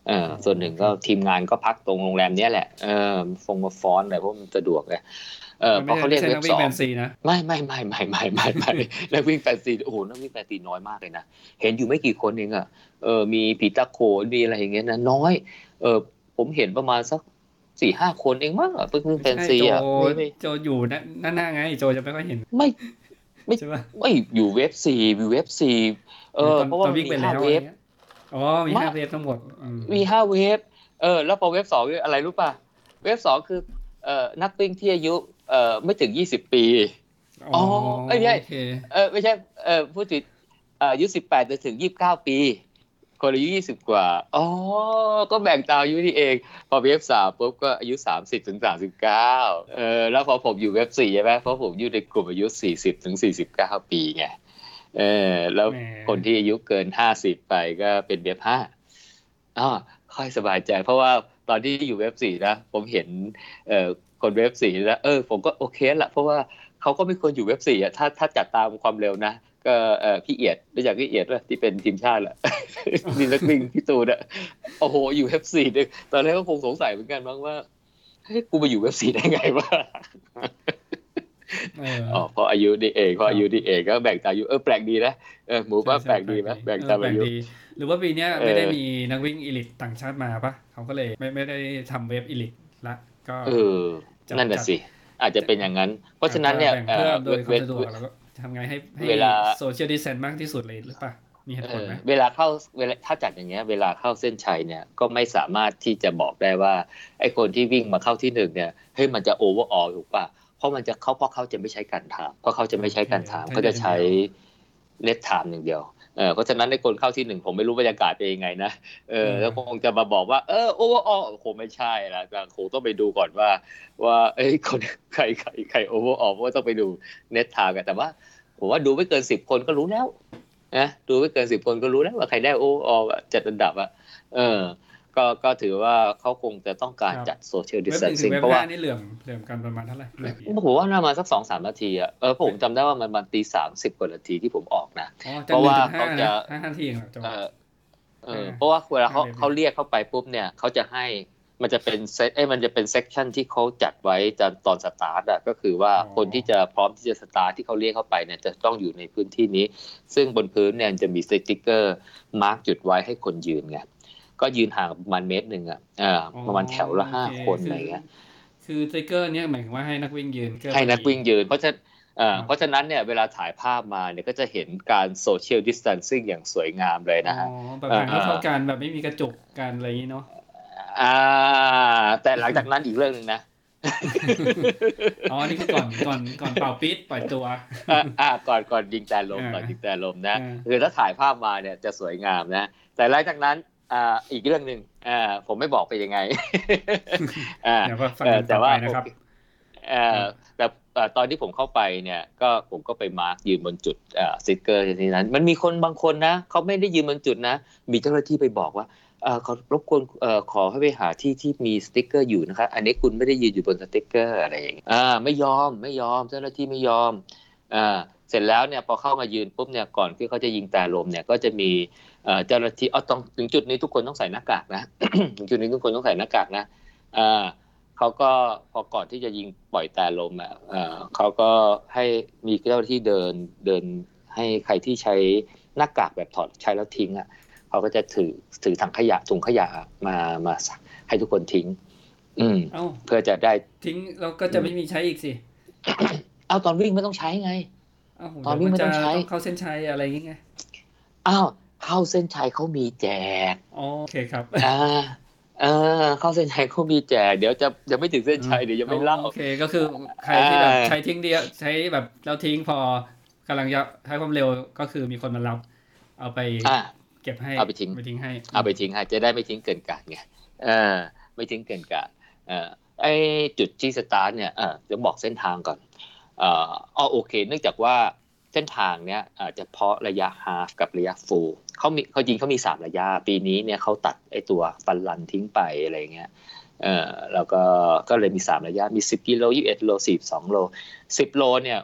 เออส่วนหนึ่งก็ทีมงานก็พักตรงโรงแรมเนี้ยแหละเออฟงมาฟ้อนอะไรเพราะมันสะดวกไง เออพอเขาเรียกไม่เว็ใช่บนักวิ่สองงแฟนซีนะไม่ไม่ไม่ไม่ไม่ไม่ไม่นักวิ่งแฟนซีโอ้โหนักวิ่งแฟนซีน้อยมากเลยนะเห็นอยู่ไม่กี่คนเองอะเออมีปีตาโขนมีอะไรอย่างเงี้ยนะน้อยเออผมเห็นประมาณสักสี่ห้าคนเองมั้งอะเพิ่งแฟนซีอะโจไม่ไม่โจอยู่หน้าหน้าไงโจจะไม่ค่อยเห็นไม่ไม่ใช่ปะไม่อยู่เว็บสี่อยู่เว็บสี่เออตนเพราะว่าตอนมีวิ่งไปห้าแล้วเว็บอะไรงี้ยอ๋อมีไม่ห้าเว็บทั้งหมดอืมมีห้าเว็บเออแล้วพอเว็บสองอะไรรู้ป่ะเว็บสองคือเอ่อนักวิ่งที่อายุ เอ่อไม่ถึงยี่สิบปีอ๋อเอ้ยไม่ใช่โอเคเออไม่ใช่เออพูดถึงเอ่ออายุสิบแปดจนถึงยี่สิบเก้าปี คนอายุยี่สิบกว่าอ๋อก็แบ่งตามอายุที่เอง พอเว็บสามปุ๊บก็อายุสามสิบถึงสามสิบเก้าเออแล้วพอผมอยู่เว็บสี่ใช่ไหมเพราะผมอยู่ในกลุ่มอายุสี่สิบถึงสี่สิบเก้าปีไงเออแล้วแหมคนที่อายุเกินห้าสิบไปก็เป็นเว็บห้าอ๋อค่อยสบายใจ เพราะว่าตอนที่อยู่เว็บสี่นะผมเห็นเอ่อ คนเว็บสี่แล้วเออผมก็โอเคละเพราะว่าเขาก็ไม่ควรอยู่เว็บสี่อะถ้าถ้าจัดตามความเร็วนะก็เอ่อพี่เอียดรู้จักพี่เอียดว่าที่เป็นทีมชาติแหละมีนักวิ่งพี่ตูนอะโอ้โหอยู่เว็บสี่เนี่ยตอนแรกก็คงสงสัยเหมือนกันบ้างว่าเฮ้ยกูมาอยู่เว็บสี่ได้ไงวะเอออ๋อเพราะอายุนี่เองเพราะอายุนี่เองก็แบ่งตามอายุเออแปลกดีนะเออหมูว่าใช่แปลกดีไหมใช่แบ่งตามเอออายุแปลกดีหรือว่าปีเนี้ยเออไม่ได้มีนักวิ่งอีลิตต่างชาติมาปะเขาก็เลยไม่ไม่ได้ทำเว็บอีลิตละก็เออจัด นั่นน่ะสิ อาจจะเป็นอย่างนั้น เพราะฉะนั้นเนี่ยแบ่งเพื่อโดยความเวสะดวกแล้วก็ทำไงให้ให้เวลา social distance มากที่สุดเลยหรือเปล่ามีเหตุเอผลอไหมเวลาเข้าเวลาถ้าจัดอย่างเงี้ย เวลาเข้าเส้นชัยเนี่ยก็ไม่สามารถที่จะบอกได้ว่าไอ้คนที่วิ่งมาเข้าที่หนึ่งเนี่ยเฮ้ยมันจะ overall ถูกป่ะเพราะมันจะเขาเพราะเขาจะไม่ใช้ gun time เพราะเขาจะไม่ใช้ gun time เขาจะใช้ net time อย่างเดียว เออเพราะฉะนั้นในคนเข้าที่หนึ่งผมไม่รู้บรรยากาศเป็นยังไงนะเออแล้วคงจะมาบอกว่า เออ overall คงไม่ใช่ละแต่คงต้องไปดูก่อนว่า ว่าเอ้ยคนใครใครใครโอเวอร์ออลเพราะว่าต้องไปดูเน็ตถามกันแต่ว่า ผมว่าดูไม่เกินสิบคนก็รู้แล้วนะดูไม่เกินสิบคนก็รู้แล้วว่าใครได้โอออจัดอันดับอะเออ ก็ก็ถือว่าเขาคงจะต้องการจัดโซเชียลดิสเว็บเทหนนึ่งถึงเว็บซิ่งเพราะว่าห้านี่เหลื่อมเหลื่อมกันประมาณเท่าไหร่หนึ่งปีผมว่าน่ามาสักสองสามนาทีอะเออผมจำได้ว่ามันมันตีสามสิบกว่านาทีที่ผมออกนะอ๋อเพราะว่าจกหนึ่งถึงเขาจะห้าห้านาทีเองเหรอจังหเอวะอเออเออเพราะว่าเวลาเขาห้าเว็บเขาเรียกเข้าไปปุ๊บเนี่ยเขาจะให้มันจะเป็นเซตเอ้ยมันจะเป็น section ที่เขาจัดไว้ตอนตอนสตาร์ทอะก็คือว่าคนที่จะพร้อมที่จะสตาร์ทที่เขาเรียกเข้าไปเนี่ยจะต้องอยู่ในพื้นที่นี้ ซึ่งบนพื้นเนี่ยจะมีสติ๊กเกอร์ mark จุดไว้ให้คนยืนไง ก็ยืนห่างประมาณเมตรหนึ่งอะเออประมาณแถวละห้าโอเคนอะไรเงี้ยคือสติ๊กเกอร์เนี่ยหมายถึงว่าให้นักวิ่งยืนให้นักวิ่งยืน เพราะฉะนั้นเอ่อครับเพราะฉะนั้นเนี่ยเวลาถ่ายภาพมาเนี่ยก็จะเห็นการโซเชียลดิส a ทนซิ่งอย่างสวยงามเลยนะฮะอ๋อแบบห่างเออเท่าๆกันแบบไม่มีกระจุกกันอะไรอย่างนี้เนาะอ่า แต่หลังจากนั้นอีกเรื่องหนึ่งนะอ๋อ นี่คือก่อนก่อนก่อนเป่าปิดปล่อยตัวอ่าอ่าก่อนก่อนยิงแตรลมอ่าก่อนยิงแตรลมนะอ่าคือถ้าถ่ายภาพมาเนี่ยจะสวยงามนะ แต่หลังจากนั้น อ่าอีกเรื่องหนึ่งอ่าผมไม่บอกไปนยังไงอ่าเดี๋ยวก็ฟังเออกันแต่ต่อไปว่านะครับเอ่อแต่เอ่อตอนที่ผมเข้าไปเนี่ยก็ผมก็ไป mark ยืนบนจุดเอ่อสติ๊กเกอร์ที่นั้น มันมีคนบางคนนะเขาไม่ได้ยืนบนจุดนะ มีเจ้าหน้าที่ไปบอกว่าเอ่อขอรบกวนเอ่อขอให้ไปหาที่ที่มีสติ๊กเกอร์อยู่นะครับอันนี้คุณไม่ได้ยืนอยู่บนสติ๊กเกอร์อะไรอย่างเงี้ยอ่าไม่ยอมไม่ยอมเจ้าหน้าที่ไม่ยอมอ่าเสร็จแล้วเนี่ยพอเข้ามายืนปุ๊บเนี่ยก่อนที่เขาจะยิงแตรลมเนี่ยก็จะมี เอ่อเจ้าหน้าที่อ๋อต้องถึงจุดนี้ทุกคนต้องใส่หน้ากากนะถึงจุดนี้ทุกคนต้องใส่หน้ากากนะอ่าเขาก็พอก่อนที่จะยิงปล่อยแตรลมอะเอ่อเขาก็ให้มีเจ้าหน้าที่เดินเดินให้ใครที่ใช้หน้ากากแบบถอดใช้แล้วทิ้งอะเขาก็จะถือถือถังขยะถุงขยะมามาให้ทุกคนทิ้ง อืมเอ้าเพื่อจะได้ทิ้งเราก็จะไม่มีใช้อีกสิเอาตอนวิ่งไม่ต้องใช้ไงเอ้าตอนนี้เดี๋ยวไม่ต้องใช้จะเข้าเส้นชัยอะไรอย่างเงี้ยอ้าว เข้าเส้นชัยเขามีแจกอ๋อโอเคครับอ่าเออเข้าเส้นชัยเขามีแจก เดี๋ยวจะยังไม่ถึงเส้นชัยเดี๋ยวยังไม่เล่าโอเคก็คือใครที่แบบอ่าใช้ทิ้งเดียวใช้แบบแล้วทิ้งพอกำลังจะใช้ความเร็วก็คือมีคนมารับ เอาไปอ่าเก็บให้เอาไปทิ้งไปทิ้งให้ เอาไปทิ้งให้จะได้ไม่ทิ้งเกลื่อนกลาดไงเออไม่ทิ้งเกลื่อนกลาดเออไอจุดที่สตาร์ทเนี่ยเออจะบอกเส้นทางก่อนเอ่ออ๋อโอเค เนื่องจากว่า เส้นทางเนี้ยอาจจะเฉพาะระยะ half กับระยะ full เขามีเขาจริงเขามีสามระยะ ปีนี้เนี่ยเขาตัดไอตัว fun run ทิ้งไปอะไรเงี้ยเออแล้วก็ก็เลยมีสามระยะมีสิบกิโลยี่สิบเอ็ดโลสี่สิบสองโลสิบโลเนี่ย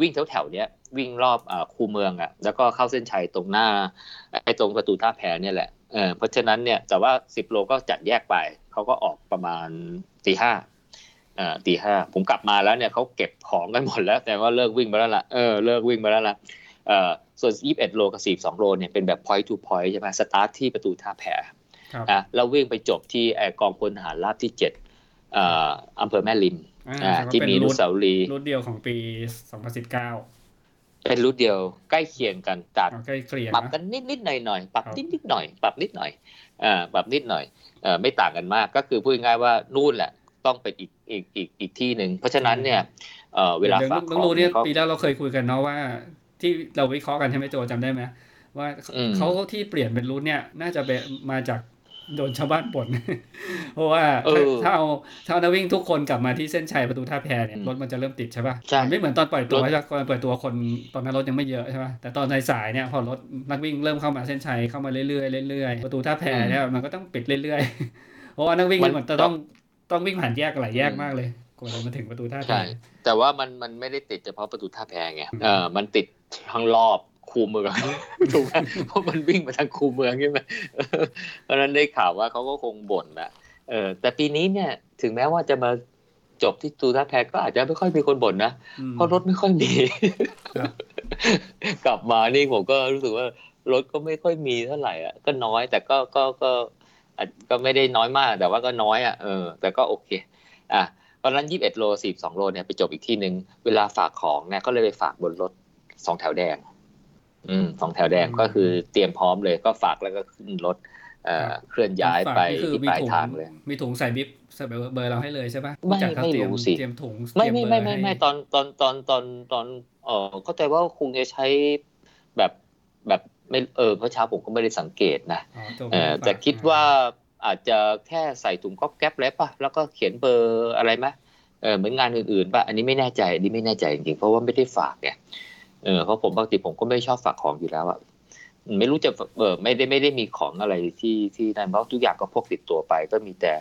วิ่งแถวแถวเนี้ยวิ่งรอบอ่าคูเมืองอะแล้วก็เข้าเส้นชัยตรงหน้าไอ้ตรงประตูท่าแพเนี่ยแหละเออเพราะฉะนั้นเนี่ยแต่ว่าสิบโลก็จัดแยกไปเขาก็ออกประมาณตีห้า อ่อตีห้าผมกลับมาแล้วเนี่ยเขาเก็บของกันหมดแล้ว แต่ว่าเลิกวิ่งไปแล้วล่ะเออเลิกวิ่งไปแล้วล่ะเอ่อส่วนยี่สิบเอ็ดโลกับสี่สองโลเนี่ยเป็นแบบ point to point ใช่ไหมสตาร์ทที่ประตูท่าแพครับอะแล้ววิ่งไปจบที่ไอ้กองพลทหารราบที่เจ็ดเอ่ออำเภอแม่ริมอ่าอ่าแต่ว่าที่เป็นมีอนุรูทสาวรีย์รูทเดียวของปี 2019 เป็นรุ่นเดียวใกล้เคียงกันจากเอาใกล้เคลียร์ปรับนะกันนิดนิดหน่อยหน่อยๆปรับครับนิดนิดหน่อย ปรับนิดหน่อยอ่าปรับนิดหน่อยเอ่อไม่ต่างกันมากก็คือพูดง่ายๆว่านู่นแหละ ต้องเป็นอีกอีกอีกอีกที่หนึ่งเพราะฉะนั้นเนี่ยเอ่อเวลาดี๋ยฝากต้องขอรู้งเนี่ยเขาปีแล้วเราเคยคุยกันเนาะว่า ที่เราวิเคราะห์กันใช่ไหมโจจำได้ไหมว่าอืมเขาที่เปลี่ยนเป็นรูทเนี่ย น่าจะเป็นมาจากโดนชาวบ้านบ่นเพราะว่าเออถ้าเอาถ้าเอานักวิ่งทุกคนกลับมาที่เส้นชัยประตูท่าแพเนี่ยอืมรถมันจะเริ่มติดใช่ป่ะใช่มันไม่เหมือนตอนปล่อยตัวรถใช่ปะตอนปล่อยตัวคนตอนนั้นรถยังไม่เยอะใช่ป่ะแต่ตอนในสายเนี่ยพอรถนักวิ่งเริ่มเข้ามาเส้นชัยเข้ามาเรื่อยๆเรื่อยๆประตูท่าแพเนี่ยมันก็ต้องปิดเรื่อยๆเพราะว่านักวิ่งมันมันจะต้อง ต้องวิ่งผ่านแยกหลายแยกมากเลยกว่าจะมาถึงประตูท่าแพใช่แต่ว่ามันมันไม่ได้ติดเฉพาะประตูท่าแพไงเออมันติดทั้งรอบคูเมืองถูกไหมเพราะมันวิ่งมาทางคูเมืองใช่ไหมเออเพราะฉะนั้นได้ข่าวว่าเขาก็คงบ่นนะเออแต่ปีนี้เนี่ย ถึงแม้ว่าจะมาจบที่ประตูท่าแพก็อาจจะไม่ค่อยมีคนบ่นนะอืมเพราะรถไม่ค่อยมีครับกลับมานี่ผมก็รู้สึกว่ารถก็ไม่ค่อยมีเท่าไหร่อะก็น้อยแต่ก็ก็ก็อาจ ก็ไม่ได้น้อยมากแต่ว่าก็น้อยอะเออแต่ก็โอเค อะตอนนั้นยี่สิบเอ็ดโลสี่สองโลเนี่ยไปจบอีกที่หนึ่งเวลาฝากของเนี่ยก็เลยไปฝากบนรถสองแถวแดง อืมสองแถวแดงอืมก็คือเตรียมพร้อมเลยก็ฝากแล้วก็ขึ้นรถเอ่อครับเคลื่อนย้ายไปฝกนี่คือที่มีปลายถุงทางเลย มีถุงใส่บิ๊บใส่เบอร์เบอร์เราให้เลยใช่ปะไม่จากเขาไม่เตรียมรู้สิเตรียมถุงไม่เตรีไม่ยไม่เบอร์ไม่ไม่ให้ตอนตอนตอนตอนตอนเออเข้าใจว่าคงจะใช้แบบแบบ ไม่เออเพราะเช้าผมก็ไม่ได้สังเกตนะอ๋อจบเออฝกแต่คิดว่าอาจจะแค่ใส่ถุงก๊อบแก๊ปแล้วป่ะแล้วก็เขียนเบอร์อะไรไหมเออเหมือนงานอื่นๆป่ะอันนี้ไม่แน่ใจอันนี้ไม่แน่ใจจริงๆเพราะว่าไม่ได้ฝากเนี่ยเออเพราะผมปกติผมก็ไม่ชอบฝากของอยู่แล้วอะไม่รู้จะเออไม่ได้ไม่ได้มีของอะไรที่ที่นั่นเพราะทุกอย่างก็พกติดตัวไป ก็มีแต่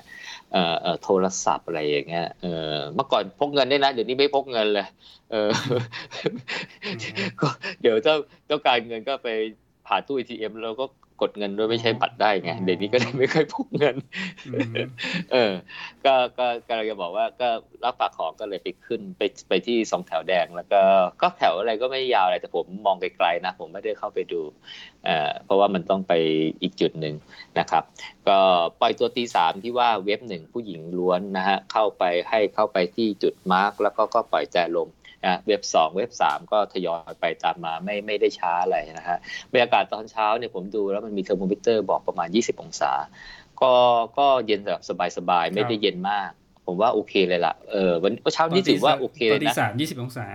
เอ่อเอ่อโทรศัพท์อะไรอย่างเงี้ยเออเมื่อก่อนพกเงินได้นะเดี๋ยวนี้ไม่พกเงินเลยเออก็เดี๋ยวเจ้าเจ้าการเงินก็ไป ผ่านตู้ ATM แล้วก็กดเงินโดยไม่ใช้บัตรได้ไงอ๋อเดี๋ยวนี้ก็เลยไม่ค่อยพกเงินอืมเออ ก็ก็ก็เลยจะบอกว่าก็รับฝากของก็เลยไปขึ้นไปไปที่สองแถวแดง แล้วก็ก็แถวอะไรก็ไม่ยาวอะไรแต่ผมมองไกลๆนะผมไม่ได้เข้าไปดูเอ่อเพราะว่ามันต้องไปอีกจุดหนึ่งนะครับ ก็ปล่อยตัวตีสามที่ว่า wave หนึ่งผู้หญิงล้วนนะฮะเข้าไปให้เข้าไปที่จุด mark แล้วก็ก็ปล่อยใจลง นะ wave สอง wave สามก็ทยอยไปตามมาไม่ไม่ได้ช้าอะไรนะฮะบรรยากาศตอนเช้าเนี่ยผมดูแล้วมันมีเทอร์โมมิเตอร์บอกประมาณ 20 องศา ก็ก็เย็นแบบสบายๆ ไม่ได้เย็นมาก ผมว่าโอเคเลยล่ะเออวันเช้านี้ถือว่าโอเคตเลอนยที่นะสามยี่สิบองศา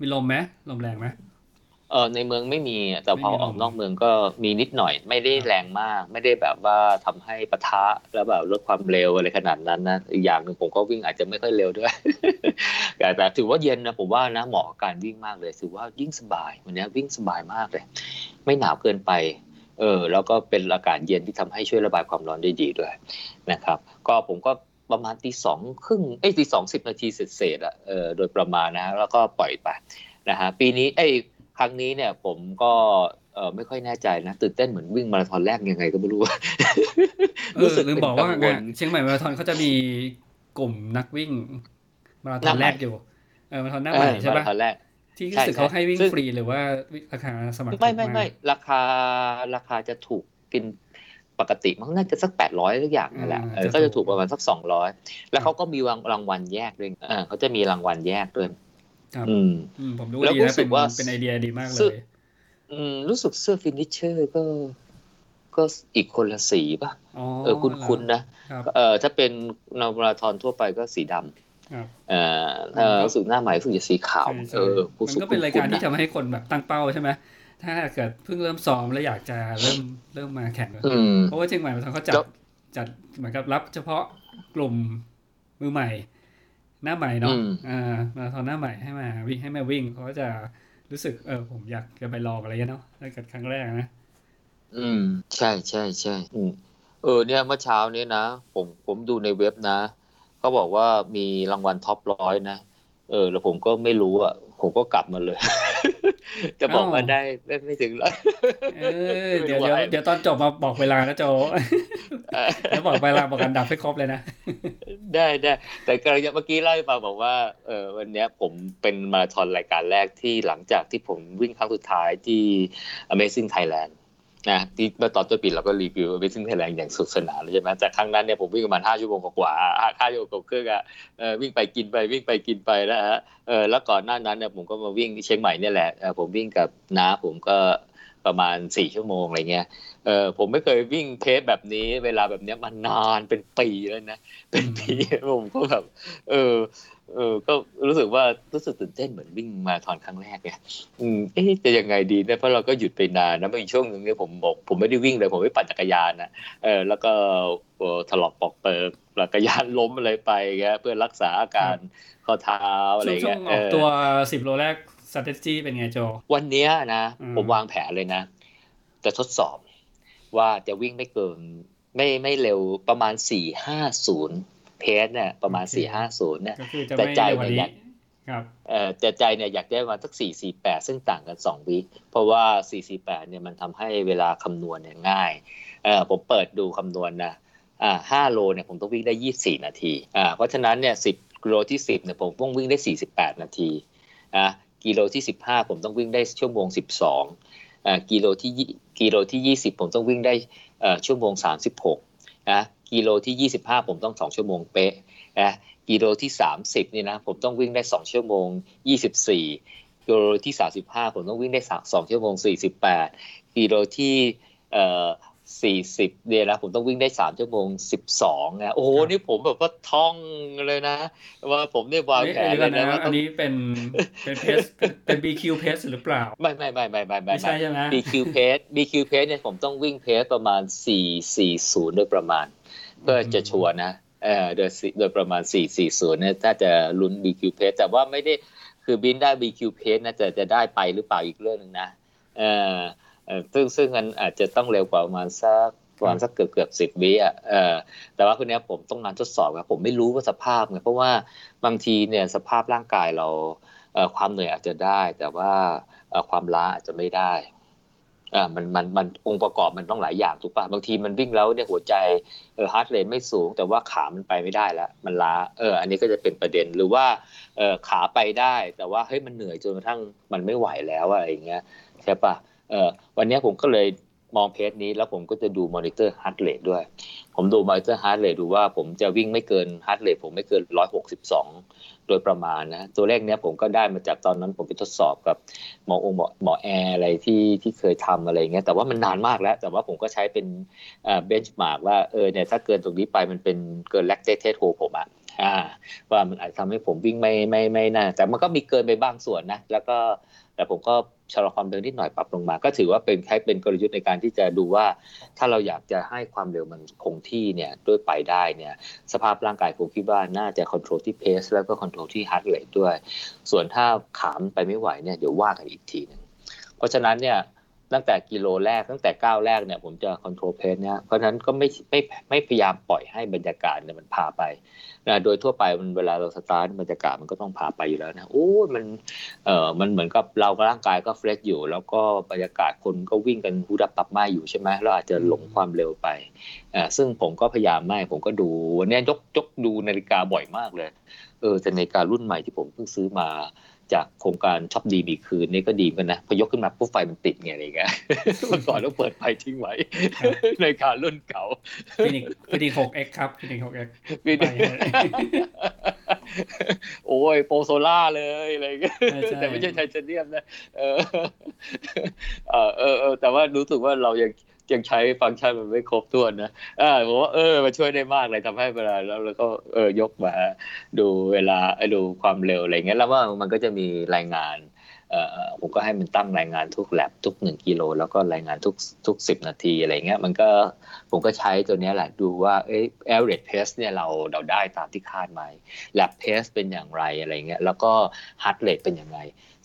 มีลมไหมลมแรงไหม เออในเมืองไม่มีแต่พอไม่มีลมออกนอกเมืองก็มีนิดหน่อย ไม่ได้แรงมาก ไม่ได้แบบว่าทำให้ปะทะแล้วแบบลดความเร็วอะไรขนาดนั้นนะอีกอย่างหนึ่งผมก็วิ่งอาจจะไม่ค่อยเร็วด้วยแต่แต่ถือว่าเย็นนะผมว่านะเหมาะกับการวิ่งมากเลยถือว่ายิ่งสบายวันนี้วิ่งสบายมากเลย ไม่หนาวเกินไปเออแล้วก็เป็นอากาศเย็นที่ทำให้ช่วยระบายความร้อนได้ดีด้วยนะครับ ก็ผมก็ประมาณตีสองครึ่งเอ้ยตีสองสิบนาทีเสร็จๆอะเออโดยประมาณนะแล้วก็ปล่อยไปนะฮะปีนี้เอ้ย ครั้งนี้เนี่ยผมก็เออไม่ค่อยแน่ใจนะตื่นเต้นเหมือนวิ่งมาราธอนแรกยังไงก็ไม่รู้เออลืมบอกว่าเป็นงวลงานเชียงใหม่มาราธอนเขาจะมีกลุ่มนักวิ่งมาราธอนแรกอยู่เออมาราธอนหน้าใหม่ใช่เออปะมาราธอนแรกที่ใช่รู้สึกเขาให้วิ่งซึ่งฟรีหรือว่าราคาสมัครไม่ไม่ถูกากไม่ราคาราคาจะถูกกินปกติมันน่าจะสักแปดร้อยทุกอย่างนั่นแหละอ่าเออจะถูกก็จะถูกประมาณสักสองร้อยแล้วเขาก็มีรางรางวัลแยกด้วยเออเขาจะมีรางวัลแยกด้วย ครับอืมอืมผมดูแล้วดีรู้นะสึเป็กนว่าเป็นไอเดียดีมากเลซึ่งยอืม รู้สึกเสื้อฟินิชเชอร์ก็ก็อีกคนละสีป่ะอ๋อเออคุ้นๆนะครับเออถ้าเป็นนามาราธอนทั่วไปก็สีดำครับเอ่อถ้ารู้สึกหน้าใหม่รู้สึกจะสีขาวใช่เอใช่อมันก็เป็นรายการที่คุ้นๆนะทำให้คนแบบตั้งเป้าใช่ไหมถ้าเกิดเพิ่งเริ่มซ้อมแล้วอยากจะเริ่มเริ่มมาแข่งอืมเพราะว่าเชียงใหม่มาราธอนเขาจัดแล้วจัดเหมือนกับรับเฉพาะกลุ่มมือใหม่ หน้าใหม่เนาะอืมอ่ามาราธอนหน้าใหม่ให้มาวิ่งให้มาวิ่งเขาก็จะรู้สึกเออผมอยากจะไปลองอะไรเงี้ยเนาะถ้าเกิดครั้งแรกนะ อืม ใช่ใช่ใช่อืมเออเนี่ยเมื่อเช้านี้นะ ผมผมดูในเว็บนะเขาบอกว่ามีรางวัลท็อปร้อยนะเออ แล้วผมก็ไม่รู้อะ ผมก็กลับมาเลย จะบอกว่าอ้าวได้ไม่ไม่ถึงร้อยเออเดี๋ยวเดี๋ยวเดี๋ยวตอนจบมาบอกเวลานะโจแล้วบอกเวลาบอกอันดับให้ครบเลยนะ ได้ได้แต่กำลังจะเมื่อกี้เล่าให้ฟังบอกว่าเออวันเนี้ยผมเป็นมาราธอนรายการแรกที่หลังจากที่ผมวิ่งครั้งสุดท้ายที่ Amazing Thailand นะที่เมื่อตอนต้นปีเราก็รีวิว Amazing Thailand อย่างสุดสนานเลยใช่ไหมแต่ครั้งนั้นเนี่ยผมวิ่งประมาณห้าชั่วโมงกว่าห้าชั่วโมงกว่าครึ่งอะวิ่งไปกินไปวิ่งไปกินไปนะฮะเออแล้วก่อนหน้านั้นเนี่ยผมก็มาวิ่งที่เชียงใหม่เนี่ยแหละผมวิ่งกับน้าผมก็ประมาณสี่ชั่วโมงอะไรเงี้ยเออผมไม่เคยวิ่งเพจแบบนี้ เวลาแบบเนี้ยมานานเป็นปีแล้วนะเป็นปีผมก็แบบเออ เออก็รู้สึกว่ารู้สึกตื่นเต้นเหมือนวิ่งมาทอนครั้งแรกไงอืมเอ๊ะจะยังไงดีเนี่ยเพราะเราก็หยุดไปนานนะมีช่วงหนึ่งเนี่ยผมบอกผมไม่ได้วิ่งเลยผมไม่ปั่นจักรยานนะเออแล้วก็ถลอกปอกเปิกจักรยานล้มอะไรไปเงี้ยเพื่อรักษาอาการข้อเท้าอะไรเงี้ยออกตัวสิบโลแรก strategy เป็นไงโจ วันนี้นะผมวางแผนเลยนะ จะทดสอบว่าจะวิ่งไม่เกิน ไม่ไม่เร็วประมาณสี่ห้าศูนย์ เพสเนี่ยประมาณสี่ห้าศูนย์เนี่ยแต่ใจเนี่ยอยากเอ่อแต่ใจเนี่ยอยากได้มาสักสี่สี่แปดซึ่งต่างกันสองวิเพราะว่าสี่สี่แปดเนี่ยมันทำให้เวลาคำนวณเนี่ยง่ายเออผมเปิดดูคำนวณนะอ่าห้าโลเนี่ยผมต้องวิ่งได้ยี่สี่นาทีอ่าเพราะฉะนั้นเนี่ยสิบกิโลที่สิบเนี่ยผมต้องวิ่งได้สี่สิบแปดนาทีอะกิโลที่สิบห้าผมต้องวิ่งได้ชั่วโมงสิบสองอ่ากิโลที่กิโลที่ยี่สิบผมต้องวิ่งได้เอ่อชั่วโมงสามสิบหกนะ กิโลที่ 25 ผมต้อง 2 ชั่วโมงเป๊ะนะกิโลที่ 30นี่นะผมต้องวิ่งได้ 2 ชั่วโมง 24 กิโลที่ 35 ผมต้องวิ่งได้ 2 ชั่วโมง 48 กิโลที่เอ่อ40เนี่ยนะผมต้องวิ่งได้ 3 ชั่วโมง 12นะโอ้โหนี่ผมแบบว่าท่องเลยนะ ว่าผมเนี่ยวางแผนเลยนะว่าอันนี้เป็นเป็นเพสเป็น BQ เพสหรือเปล่า ไม่ไม่ไม่ไม่ไม่ไม่ใช่ใช่ไหม BQ เพส BQ เพสเนี่ยผมต้องวิ่งเพสประมาณ 440โดยประมาณ เพื่อจะชัวร์นะเออโดยโดยประมาณ 440เนี่ยถ้าจะลุ้น BQ pace แต่ว่าไม่ได้คือบินได้ BQ pace นะจะจะได้ไปหรือเปล่าอีกเรื่องหนึ่งนะเออซึ่งซึ่งมันอาจจะต้องเร็วกว่าประมาณสักประมาณสักเกือบเกือบสิบวิอะเออแต่ว่าคนนี้ผมต้องงานทดสอบครับผมไม่รู้ว่าสภาพไงเพราะว่าบางทีเนี่ยสภาพร่างกายเราความเหนื่อยอาจจะได้ แต่ว่าความล้าอาจจะไม่ได้ อ่ามันมันมันองค์ประกอบมันต้องหลายอย่างถูกป่ะบางทีมันวิ่งแล้วเนี่ยหัวใจเออ heart rate ไม่สูง แต่ว่าขามันไปไม่ได้แล้วมันล้าเอออันนี้ก็จะเป็นประเด็นหรือว่าเออขาไปได้ แต่ว่าเฮ้ยมันเหนื่อยจนกระทั่งมันไม่ไหวแล้วอะไรอย่างเงี้ยใช่ป่ะเออวันนี้ผมก็เลย มอง pace นี้แล้วผมก็จะดู monitor heart rate ด้วย ผมดู monitor heart rate ดูว่าผมจะวิ่งไม่เกิน heart rate ผมไม่เกินร้อยหกสิบสองโดยประมาณนะ ตัวเลขเนี้ยผมก็ได้มาจากตอนนั้นผมไปทดสอบกับหมอองหมอหมอแอร์อะไรที่ที่เคยทำอะไรเงี้ยแต่ว่ามันนานมากแล้ว แต่ว่าผมก็ใช้เป็น benchmark ว่าเออเนี่ยถ้าเกินตรงนี้ไปมันเป็นเกิน lactate threshold ผมอะว่ามันอาจทำให้ผมวิ่งไม่ไม่ไม่น่าแต่มันก็มีเกินไปบ้างส่วนนะ แล้วก็แต่ผมก็ ชะลอความเร็วนิดหน่อยปรับลงมา ก็ถือว่าเป็นแค่เป็นกลยุทธ์ในการที่จะดูว่า ถ้าเราอยากจะให้ความเร็วมันคงที่เนี่ยด้วยไปได้เนี่ยสภาพร่างกายผมคิดว่าน่าจะควบคุมที่ pace แล้วก็ควบคุมที่ heart rate ด้วย ส่วนถ้าขามันไปไม่ไหวเนี่ยเดี๋ยวว่ากันอีกทีหนึ่งเพราะฉะนั้นเนี่ย ตั้งแต่กิโลแรกตั้งแต่ก้าวแรกเนี่ยผมจะ control pace เนี่ยเพราะฉะนั้นก็ไม่ไม่ไม่พยายามปล่อยให้บรรยากาศเนี่ยมันพาไปนะโดยทั่วไปมันเวลาเราสตาร์ทบรรยากาศมันก็ต้องพาไปอยู่แล้วนะโอ้มันเอ่อมันเหมือนกับเราร่างกายก็ fresh อยู่ แล้วก็บรรยากาศคนก็วิ่งกันหูดับตับไม้อยู่ใช่ไหมเราอาจจะหลงความเร็วไปอ่าซึ่งผมก็พยายามไม่ผมก็ดูวันนี้ยกยกดูนาฬิกาบ่อยมากเลย เออแต่นาฬิการุ่นใหม่ที่ผมเพิ่งซื้อมาจากโครงการช้อปดีมีคืนนี่ก็ดีกันนะพอยกขึ้นมาปุ๊บไฟมันติดไงอะไรเงี้ยเมื่อก่อนต้องเปิดไฟทิ้งไว้ นาฬิการุ่นเก่า Fenix Fenix หก X ครับ Fenix หก X โอ้ย Pro Solar เลยอะไรเงี้ยแต่ไม่ใช่ไทเทเนียมนะเออเออเออแต่ว่ารู้สึกว่าเรายัง ยังใช้ฟังก์ชันมันไม่ครบถ้วนนะอ่าผมว่าเออมาช่วยได้มากเลยทำให้เวลาแล้วเราก็เออยกมาดูเวลาดูความเร็วอะไรเงี้ยแล้วว่ามันก็จะมีรายงานเอ่อผมก็ให้มันตั้งรายงานทุกแลบทุกหนึ่งกิโลแล้วก็รายงานทุกทุกสิบนาทีอะไรเงี้ยมันก็ผมก็ใช้ตัวนี้แหละดูว่าเอ้ average pace เนี่ยเราเราได้ตามที่คาดไหม lab pace เป็นอย่างไรอะไรเงี้ยแล้วก็ heart rate เป็นอยังไง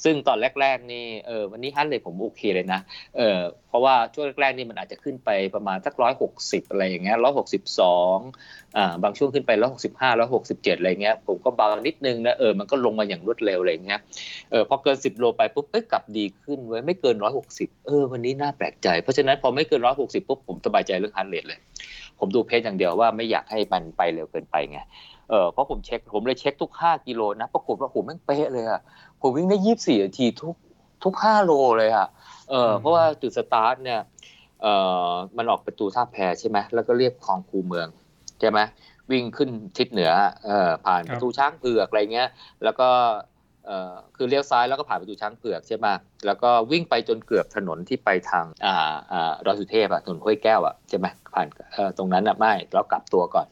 ซึ่งตอนแรก ๆ นี่เออวันนี้ฮันเลยผมโอเคเลยนะเออเพราะว่าช่วงแรกๆนี่มันอาจจะขึ้นไปประมาณสักร้อยหกสิบอะไรอย่างเงี้ยร้อยหกสิบสองอ่าบางช่วงขึ้นไปร้อยหกสิบห้าร้อยหกสิบเจ็ดอะไรเงี้ยผมก็เบานิดนึงนะเออมันก็ลงมาอย่างรวดเร็วอะไรเงี้ยเออพอเกินสิบโลไปปุ๊บเอ้ยกลับดีขึ้นไว้ไม่เกินร้อยหกสิบเออวันนี้น่าแปลกใจ เพราะฉะนั้นพอไม่เกินร้อยหกสิบปุ๊บผมสบายใจเรื่องฮันเลทเลย ผมดูเพจอย่างเดียวว่าไม่อยากให้มันไปเร็วเกินไปไงเออเพราะผมเช็คผมเลยเช็คทุกห้ากิโลนะปรากฏว่าผมแม่งเป๊ะเลยอะ ผมวิ่งได้ยี่สิบสี่นาทีทุกทุกห้าโลเลยอะเออเพราะว่าจุดสตาร์ทเนี่ยเอ่อมันออกประตูท่าแพใช่ไหมแล้วก็เลียบคลองคูเมืองใช่ไหมวิ่งขึ้นทิศเหนือเอ่อผ่านประตูช้างเผือกอะไรเงี้ย แล้วก็เอ่อคือเลี้ยวซ้ายแล้วก็ผ่านประตูช้างเผือกใช่ไหมแล้วก็วิ่งไปจนเกือบถนนที่ไปทางอ่าอ่าดอยสุเทพอะถนนห้วยแก้วอะใช่ไหมผ่านเอ่อตรงนั้นอะไม่แล้วกลับตัวก่อน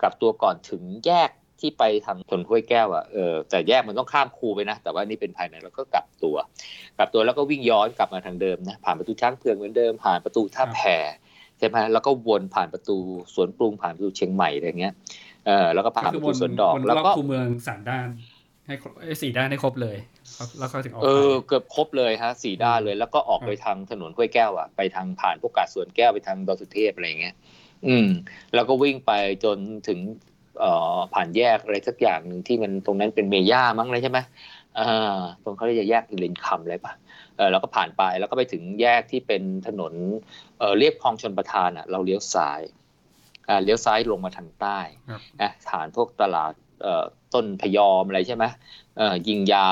กลับตัวก่อนถึงแยก ที่ไปทางถนนห้วยแก้วอะเออแต่แยกมันต้องข้ามคูไปนะ แต่ว่านี่เป็นภายในแล้วก็กลับตัว กลับตัวแล้วก็วิ่งย้อนกลับมาทางเดิมนะผ่านประตูช้างเผือกเหมือนเดิมผ่านประตูท่าแพใช่ไหมแล้วก็วนผ่านประตูสวนปรุงผ่านประตูเชียงใหม่อะไรเงี้ยเออแล้วก็ผ่านประตูสวนดอกแล้วก็คูเมืองสามด้านให้สี่ด้านให้ครบเลยแล้วก็ถึงออกเออเกือบครบเลยฮะสี่ด้านเลย แล้วก็ออกไปทางถนนห้วยแก้วอะไปทางผ่านพวกกาดสวนแก้วไปทางดอยสุเทพอะไรเงี้ยอืม แล้วก็วิ่งไปจนถึงเอ่อ ผ่านแยกอะไรสักอย่างหนึ่งที่มันตรงนั้นเป็นเมย่ามั้งเลยใช่ไหมอ่าตรงเขาเรียกแยกเลนคำอะไรปะเออแล้วก็ผ่านไปแล้วก็ไปถึงแยกที่เป็นถนนเออเรียบคลองชนประทานอะเราเลี้ยวซ้ายอ่าเลี้ยวซ้ายลงมาทางใต้นะผ่านพวกตลาดเอ่อต้นพยอมอะไรใช่ไหมเออยิงยา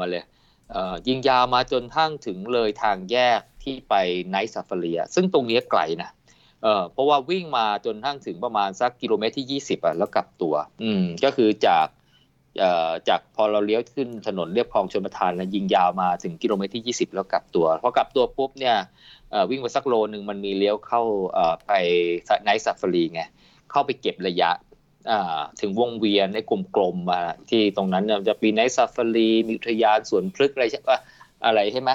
มาเลยเออยิงยามาจนทั้งถึงเลยทางแยกที่ไปไนท์ซาฟารีซึ่งตรงนี้ไกลนะ เออเพราะว่าวิ่งมาจนทั้งถึงประมาณสักกิโลเมตรที่ 20อะแล้วกลับตัว อืมก็คือจากเอ่อจากพอเราเลี้ยวขึ้นถนนเลียบคลองชลประทานแล้วยิงยาวมาถึงกิโลเมตรที่ 20 แล้วกลับตัวพอกลับตัวปุ๊บเนี่ยเอ่อวิ่งไปสักโลนึงมันมีเลี้ยวเข้าเอ่อไปไนท์ซาฟารีไงเข้าไปเก็บระยะอ่าถึงวงเวียนในกลมๆมาที่ตรงนั้นจะมีไนท์ซาฟารีมีอุทยานสวนพฤกษ์อะไรใช่ปะอะไรใช่ไหม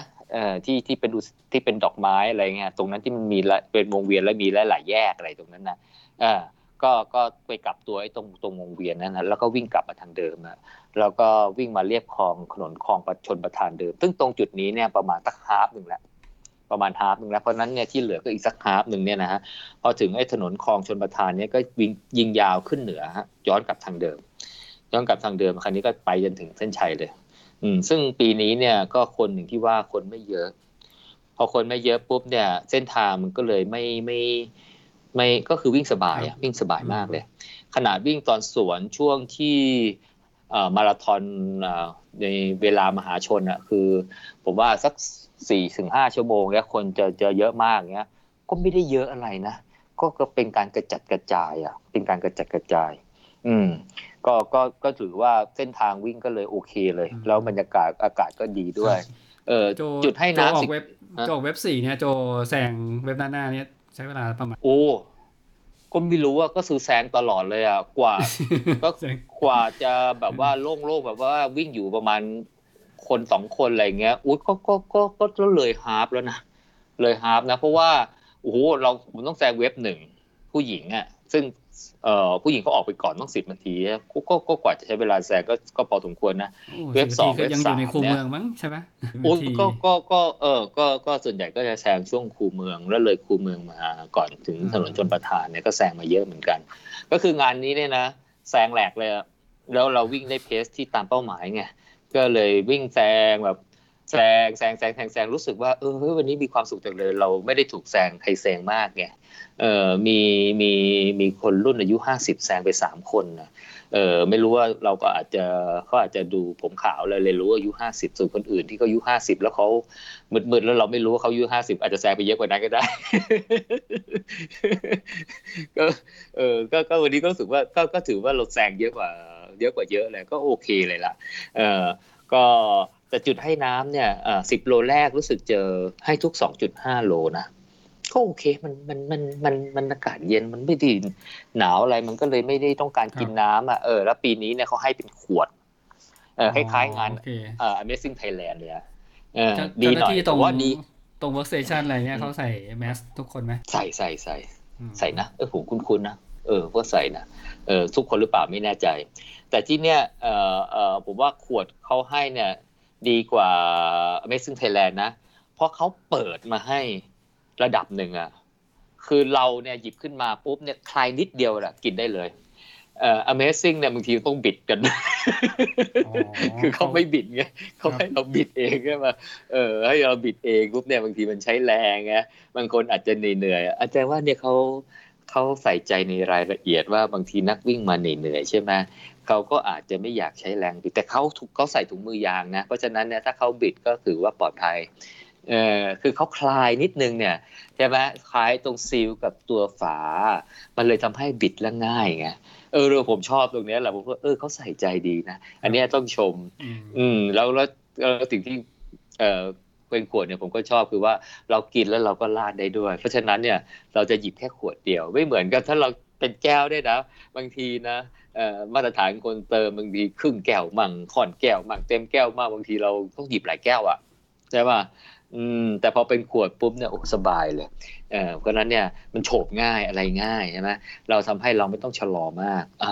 ที่ที่เป็นที่เป็นดอกไม้อะไรเงี้ยตรงนั้นที่มันมีเป็นวงเวียนแล้วมีหลายๆแยกอะไรตรงนั้นนะเออก็ก็ไปกลับตัวไอ้ตรงตรงวงเวียนนั้นนะแล้วก็วิ่งกลับมาทางเดิมนะแล้วก็วิ่งมาเรียบคลองถนนคลองประชนประทานเดิม ซึ่งตรงจุดนี้เนี่ยประมาณสัก half หนึ่งแล้วประมาณ half หนึ่งแล้วเพราะนั้นเนี่ยที่เหลือก็อีกสัก half หนึ่งเนี่ยนะฮะพอถึงไอ้ถนนคลองชลประทานเนี่ยก็วิ่งยิงยาวขึ้นเหนือฮะย้อนกลับทางเดิม ย้อนกลับทางเดิมครั้นี้ก็ไปจนถึงเส้นชัยเลย อืมซึ่งปีนี้เนี่ยก็คนหนึ่งที่ว่าคนไม่เยอะ พอคนไม่เยอะปุ๊บเนี่ย เส้นทางมันก็เลยไม่ไม่ไม่ก็คือวิ่งสบายอะวิ่งสบายมากเลย ขนาดวิ่งตอนสวนช่วงที่มาราธอนในเวลามหาชนอะคือ ผมว่าสักสี่ถึงห้าชั่วโมงเนี่ยคนจะจะเยอะมากเนี้ย ก็ไม่ได้เยอะอะไรนะก็ก็เป็นการกระจัดกระจายอะเป็นการกระจัดกระจาย อืม ก็ก็ก็ถือว่าเส้นทางวิ่งก็เลยโอเคเลย แล้วบรรยากาศอากาศก็ดีด้วย เออจุดให้น้ำสิโจเว็บสี่เนี่ยโจแซงเว็บหน้าหน้าเนี่ยใช้เวลาประมาณโอ้ก็ไม่รู้ว่าก็ซื้อแซงตลอดเลยอะกว่าก็กว่าจะแบบว่าโล่งๆแบบว่าวิ่งอยู่ประมาณคนสองคนอะไรเงี้ยอุ้ยก็ก็ก็ก็เลย half แล้วนะเลย half นะ เพราะว่าโอ้โหเราผมต้องแซง wave หนึ่งผู้หญิงอะ ซึ่งเอ่อ ผู้หญิงเขาออกไปก่อนต้องสิบนาทีก็ก็ก็กว่าจะใช้เวลาแซงก็ก็พอสมควรนะ wave สอง wave สามเนี่ยเมืองมั้งใช่ไหมโอ้ก็ก็ก็เออก็ก็ส่วนใหญ่ก็จะแซงช่วงคูเมืองแล้วเลยคูเมืองมาก่อนถึงถนนชลประทานเนี่ยก็แซงมาเยอะเหมือนกัน ก็คืองานนี้เนี่ยนะแซงแหลกเลยแล้วเราวิ่งได้ pace ที่ตามเป้าหมายไงก็เลยวิ่งแซงแบบ แซงแซงแซงแซงแซงรู้สึกว่าเออวันนี้มีความสุขจังเลย เราไม่ได้ถูกแซงใครแซงมากไงเออมีมีมีคนรุ่นอายุห้าสิบแซงไปสามคนนะเออไม่รู้ว่าเราก็อาจจะเขาอาจจะดูผมขาวเลยเลยรู้ว่าอายุห้าสิบส่วนคนอื่นที่เขาอายุห้าสิบแล้วเขามืดๆแล้วเราไม่รู้ว่าเขาอายุห้าสิบอาจจะแซงไปเยอะกว่านั้นก็ได้ ก็เออก็ก็วันนี้ก็รู้สึกว่าก็ก็ถือว่าเราแซงเยอะกว่า เยอะกว่าเยอะเลยก็โอเคเลยล่ะ เออก็ แต่จุดให้น้ำเนี่ยสิบโลแรกรู้สึกเจอให้ทุกสองจุดห้าโลนะก็โอเคมันมันมันมันมันอากาศเย็นมันไม่ดีหนาวอะไรมันก็เลยไม่ได้ต้องการกินน้ำอะเออแล้วปีนี้เนี่ยเขาให้เป็นขวดเออคล้ายๆงานเอ่อ Amazing Thailand เลยเออดีหน่อยตรงว่าดีตรง workstation อะไรเนี่ยเขาใส่แมสทุกคนไหมใส่ใส่ใส่ใส่นะเออผมคุ้นๆนะเออพวกใส่นะเออทุกคนหรือเปล่าไม่แน่ใจ แต่ที่เนี้ยเออเออผมว่าขวดเขาให้เนี่ย ดีกว่า Amazing Thailand นะ เพราะเขาเปิดมาให้ระดับหนึ่งอะคือเราเนี่ยหยิบขึ้นมาปุ๊บเนี่ยคลายนิดเดียวแหละกินได้เลยเอ่อ Amazing เนี่ยบางทีต้องบิดกัน คือเขาไม่บิดไงเขาให้เราบิดเองใช่ไหมเออให้เราบิดเองปุ๊บเนี่ยบางทีมันใช้แรงไงบางคนอาจจะเหนื่อยอาจารย์ว่าเนี่ยเขาเขาใส่ใจในรายละเอียดว่าบางทีนักวิ่งมาเหนื่อยใช่ไหม เขาก็อาจจะไม่อยากใช้แรงบิดแต่เขาถูกเขาใส่ถุงมือยางนะ เพราะฉะนั้นเนี่ยถ้าเขาบิดก็ถือว่าปลอดภัยเออคือเขาคลายนิดนึงเนี่ยใช่ไหมคลายตรงซีลกับตัวฝา มันเลยทำให้บิดแล้วง่ายไงเออเอผมชอบตรงนี้แหละผมว่าเออเขาใส่ใจดีนะ อันนี้ต้องชม อืมแล้วแล้วสิ่งที่เออเป็นขวดเนี่ยผมก็ชอบคือว่าเรากินแล้วเราก็ลาดได้ด้วย เพราะฉะนั้นเนี่ยเราจะหยิบแค่ขวดเดียว ไม่เหมือนกับถ้าเรา เป็นแก้วได้นะ บางทีนะมาตรฐานคนเติมบางทีครึ่งแก้วมั่งค่อนแก้วมั่งเต็มแก้วมากบางทีเราต้องหยิบหลายแก้วอะใช่ป่ะอืมแต่พอเป็นขวดปุ๊บเนี่ยโอ้สบายเลยเออเพราะนั้นเนี่ยมันโฉบง่ายอะไรง่ายใช่ไหมเราทำให้เราไม่ต้องชะลอมากอ่า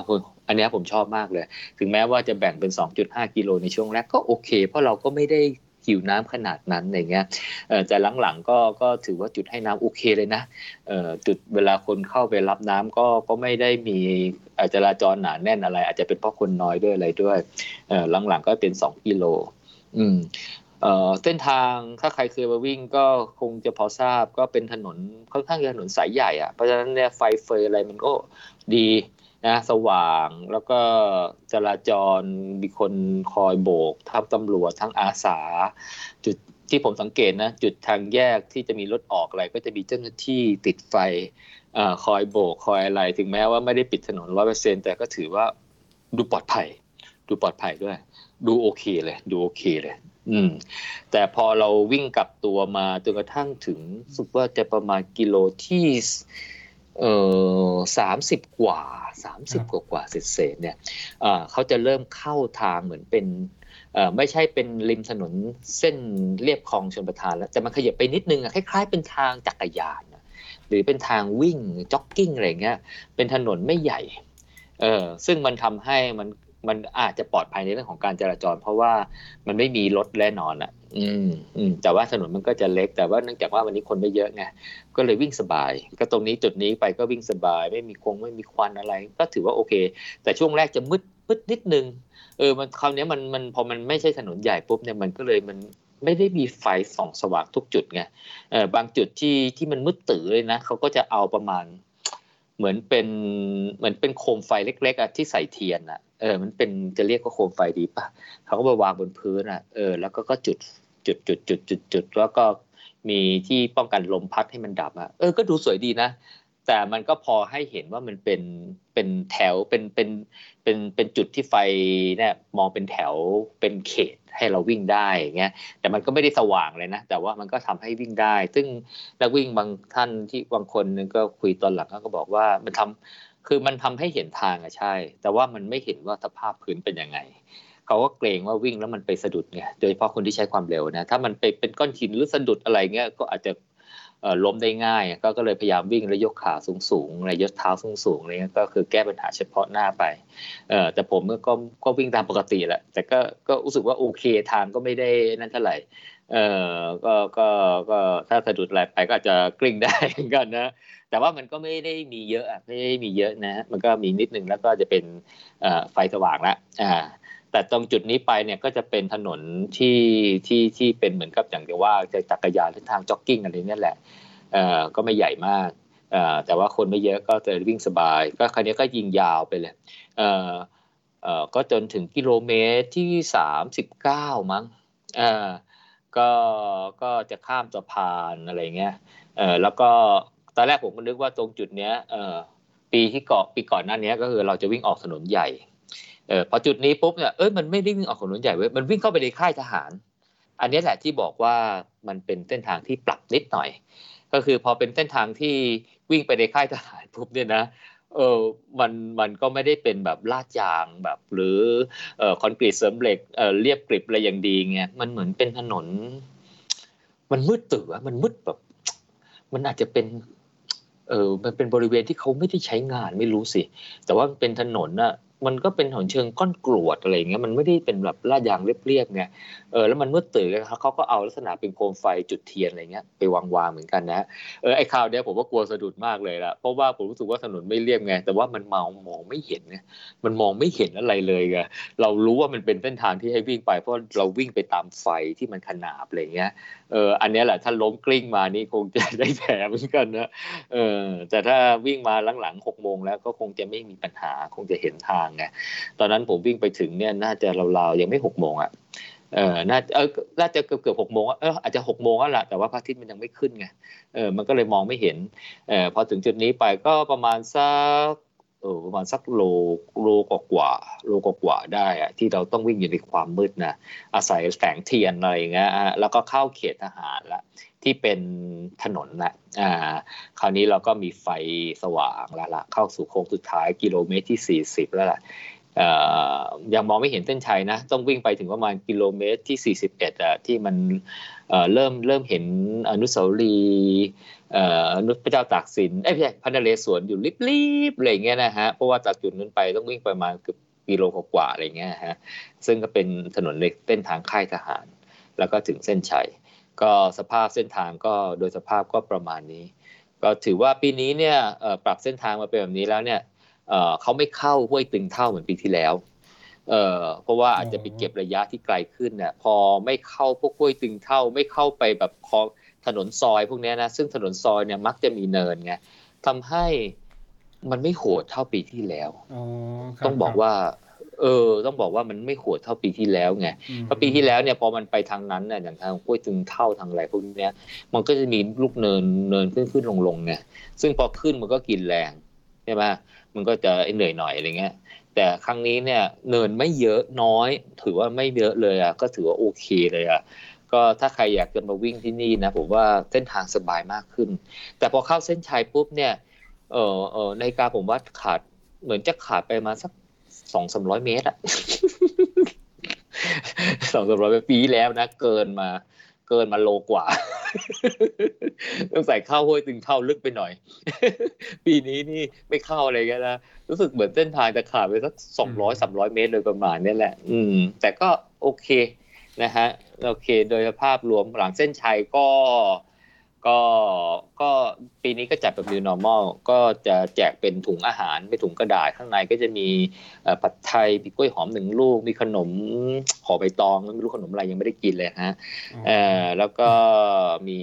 อันนี้ผมชอบมากเลย ถึงแม้ว่าจะแบ่งเป็น 2.5 กิโลในช่วงแรกก็โอเค เพราะเราก็ไม่ได้ หิวน้ำขนาดนั้นอย่างเงี้ยแต่หลังๆก็ก็ถือว่าจุดให้น้ำโอเคเลยนะจุดเวลาคนเข้าไปรับน้ำก็ก็ไม่ได้มีจราจรหนาแน่นอะไร อาจจะเป็นเพราะคนน้อยด้วยอะไรด้วยหลังๆก็เป็น2กิโล อืมเส้นทางถ้าใครเคยมาวิ่งก็คงจะพอทราบก็เป็นถนนค่อนข้างจะถนนสายใหญ่อะเพราะฉะนั้นเนี่ยไฟเฟยอะไรมันก็ดี นะสว่างแล้วก็จราจรมีคนคอยโบกทั้งตำรวจทั้งอาสา จุดที่ผมสังเกตนะ จุดทางแยกที่จะมีรถออกอะไร ก็จะมีเจ้าหน้าที่ติดไฟอคอยโบกคอยอะไร ถึงแม้ว่าไม่ได้ปิดถนนร้อยเปอร์เซ็นแต่ก็ถือว่าดูปลอดภัย ดูปลอดภัยด้วย ดูโอเคเลย ดูโอเคเลย อืม แต่พอเราวิ่งกลับตัวมาจนกระทั่งถึงสุกว่าจะประมาณกิโลที่ เออสามสิบกว่าสามสิบกว่ากว่าเศษเนี่ยเขาจะเริ่มเข้าทางเหมือนเป็นไม่ใช่เป็นริมถนนเส้นเรียบคลองชนประทานแล้วแต่มันขยับไปนิดนึงคล้ายๆเป็นทางจักรยานหรือเป็นทางวิ่งจ็อกกิ้งอะไรเงี้ยเป็นถนนไม่ใหญ่เออซึ่งมันทำให้มันมันอาจจะปลอดภัยในเรื่องของการจราจร เพราะว่ามันไม่มีรถแน่นอนอะ อืมอืมแต่ว่าถนนมันก็จะเล็กแต่ว่าเนื่องจากว่าวันนี้คนไม่เยอะไง ก็เลยวิ่งสบาย ก็ตรงนี้จุดนี้ไปก็วิ่งสบาย ไม่มีคงไม่มีควันอะไร ก็ถือว่าโอเค แต่ช่วงแรกจะมืดมืดนิดนึงเออมันคราวนี้มันมันพอมันไม่ใช่ถนนใหญ่ปุ๊บเนี่ยมันก็เลยมันไม่ได้มีไฟส่องสว่างทุกจุดไงเออบางจุดที่ที่มันมืดตื่อเลยนะเขาก็จะเอาประมาณ เหมือนเป็นเหมือนเป็นโคมไฟเล็กๆอะที่ใส่เทียนอะเออมันเป็นจะเรียกว่าโคมไฟดีป่ะเขาก็ไปวางบนพื้นอะเออแล้วก็ก็จุดจุดจุดจุดจุดจุดแล้วก็ มีที่ป้องกันลมพัดให้มันดับอะเออก็ดูสวยดีนะ แต่มันก็พอให้เห็นว่ามันเป็นเป็นแถวเป็นเป็นเป็นเป็นจุดที่ไฟเนี่ยมองเป็นแถวเป็นเขตให้เราวิ่งได้เงี้ยแต่มันก็ไม่ได้สว่างเลยนะ แต่ว่ามันก็ทำให้วิ่งได้ ซึ่งนักวิ่งบางท่านที่บางคนนึงก็คุยตอนหลังก็บอกว่ามันทำคือมันทำให้เห็นทางอะใช่ แต่ว่ามันไม่เห็นว่าสภาพพื้นเป็นยังไง เขาก็เกรงว่าวิ่งแล้วมันไปสะดุดไงโดยเฉพาะคนที่ใช้ความเร็วนะถ้ามันไปเป็นก้อนหินหรือสะดุดอะไรเงี้ยก็อาจจะล้มได้ง่ายก็เลยพยายามวิ่งแล้วยกขาสูงสูงอะไรยกเท้าสูงสูงอะไรเงี้ยก็คือแก้ปัญหาเฉพาะหน้าไปเออแต่ผมก็ก็วิ่งตามปกติแหละแต่ก็ก็รู้สึกว่าโอเคทางก็ไม่ได้นั่นเท่าไหร่เออก็ก็ก็ถ้าสะดุดอะไรไปก็อาจจะกลิ้งได้กันนะแต่ว่ามันก็ไม่ได้มีเยอะไม่ได้มีเยอะนะมันก็มีนิดนึงแล้วก็จะเป็นไฟสว่างละอ่า แต่ตรงจุดนี้ไปเนี่ยก็จะเป็นถนนที่ที่ที่เป็นเหมือนกับอย่างที่ว่าจะจักรยานหรือทางจ็อกกิ้งอะไรเนี่แหละเอ่อก็ไม่ใหญ่มากเอ่อแต่ว่าคนไม่เยอะก็จะวิ่งสบาย ก็คันนี้ก็ยิงยาวไปเลยเอ่อเอ่อก็จนถึงกิโลเมตรที่สามสิบเก้ามั้งเอ่อก็ก็จะข้ามสะพานอะไรเงี้ยเออแล้วก็ตอนแรกผมก็นึกว่าตรงจุดเนี้ยเออปีที่เกาะปีก่อนหน้านี้ก็คือเราจะวิ่งออกถนนใหญ่ เออพอจุดนี้ปุ๊บเนี่ยเอ้ยมันไม่ได้วิ่งออกถนนใหญ่เว้ยมันวิ่งเข้าไปในค่ายทหาร อันนี้แหละที่บอกว่ามันเป็นเส้นทางที่ปรับนิดหน่อย ก็คือพอเป็นเส้นทางที่วิ่งไปในค่ายทหารปุ๊บเนี่ยนะเออมันมันก็ไม่ได้เป็นแบบลาดยางแบบหรือเอ่อคอนกรีตเสริมเหล็กเอ่อเรียบกริบอะไรอย่างดีเงี้ยมันเหมือนเป็นถนน มันมืดตื่อมันมืดแบบ มันอาจจะเป็นเออมันเป็นบริเวณที่เขาไม่ได้ใช้งานไม่รู้สิ แต่ว่าเป็นถนนน่ะ มันก็เป็นถนนเชิงก้อนกรวดอะไรเงี้ยมันไม่ได้เป็นแบบลาดยางเรียบๆไงเออแล้วมันมืดตื่นเขาก็เอาลักษณะเป็นโคมไฟจุดเทียนอะไรเงี้ยไปวางวางเหมือนกันนะเออไอ้ข่าวเนี้ยผมว่ากลัวสะดุดมากเลยละเพราะว่าผมรู้สึกว่าถนนไม่เรียบไงแต่ว่ามันมองมองไม่เห็นไงมันมองไม่เห็นอะไรเลยไงเรารู้ว่ามันเป็นเส้นทางที่ให้วิ่งไป เพราะเราวิ่งไปตามไฟที่มันขนาบอะไรเงี้ยเอออันนี้แหละถ้าล้มกลิ้งมานี่คงจะได้แผลเหมือนกันนะเออแต่ถ้าวิ่งมาหลังๆหกโมงแล้วก็คงจะไม่มีปัญหาคงจะเห็นทางไงตอนนั้นผมวิ่งไปถึงเนี่ยน่าจะราวๆยังไม่หกโมงอะเออน่าเออน่าจะเกือบเกือบหกโมงเอออาจจะหกโมงแล้วแหละแต่ว่าพระอาทิตย์มันยังไม่ขึ้นไงเออมันก็เลยมองไม่เห็นเออพอถึงจุดนี้ไปก็ประมาณสักเออประมาณสักโลโลกว่าโลกว่าได้อะที่เราต้องวิ่งอยู่ในความมืดนะอาศัยแสงเทียนอะไรอย่างเงี้ยแล้วก็เข้าเขตทหารละ ที่เป็นถนนละอ่า คราวนี้เราก็มีไฟสว่างแล้วล่ะเข้าสู่โค้งสุดท้ายกิโลเมตรที่ 40 แล้วล่ะยังมองไม่เห็นเส้นชัยนะ ต้องวิ่งไปถึงประมาณกิโลเมตรที่ 41อะที่มันเริ่มเริ่มเห็นอนุสาวรีย์อนุพระเจ้าตากสินไอ้พี่พันเลสวนอยู่ริบๆอะไรเงี้ยนะฮะเพราะว่าจากจุดนั้นไปต้องวิ่งประมาณเกือบกิโลกว่าอะไรเงี้ยฮะซึ่งก็เป็นถนนในเส้นทางค่ายทหาร แล้วก็ถึงเส้นชัย ก็สภาพเส้นทางก็โดยสภาพก็ประมาณนี้ ก็ถือว่าปีนี้เนี่ยปรับเส้นทางมาเป็นแบบนี้แล้วเนี่ยเขาไม่เข้าห้วยตึงเท่าเหมือนปีที่แล้วเอ่อเพราะว่าอาจจะไปเก็บระยะที่ไกลขึ้นเนี่ยพอไม่เข้าพวกห้วยตึงเท่า ไม่เข้าไปแบบคลองถนนซอยพวกนี้นะซึ่งถนนซอยเนี่ยมักจะมีเนินไงทำให้มันไม่โหดเท่าปีที่แล้ว ต้องบอกว่า เออ ต้องบอกว่ามันไม่โหดเท่าปีที่แล้วไงเพราะปีที่แล้วเนี่ยพอมันไปทางนั้นเนี่ยอย่างทางกล้วยตึงเท่าทางอะไรพวกนี้มันก็จะมีลูกเนินเนินขึ้นขึ้นลงลงไงซึ่งพอขึ้นมันก็กินแรงใช่ไหมมันก็จะเหนื่อยหน่อยอะไรเงี้ยแต่ครั้งนี้เนี่ยเนินไม่เยอะน้อย ถือว่าไม่เยอะเลยอะก็ถือว่าโอเคเลยอะก็ถ้าใครอยากจะมาวิ่งที่นี่นะผมว่าเส้นทางสบายมากขึ้น แต่พอเข้าเส้นชัยปุ๊บเนี่ยเออเออในการผมว่าขาดเหมือนจะขาดไปมาสัก สองสามร้อยเมตรอะสองสามร้อยปีแล้วนะ เกินมา เกินมาโลกว่าต้องใส่ข้าวห้วยตึงเข้าลึกไปหน่อย ปีนี้นี่ไม่เข้าอะไรกันนะรู้สึกเหมือนเส้นทางจะขาดไปสักสองร้อยสามร้อยเมตรโดยประมาณนี่แหละ อืม แต่ก็โอเคนะฮะโอเค โดยภาพรวมหลังเส้นชัยก็ ก็ก็ปีนี้ก็จัดแบบ new normal ก็จะแจกเป็นถุงอาหารเป็นถุงกระดาษข้างในก็จะมีผัดไทยมีกล้วยหอมหนึ่งลูก มีขนมห่อใบตองไม่รู้ขนมอะไรยังไม่ได้กินเลยฮะเออแล้วก็มี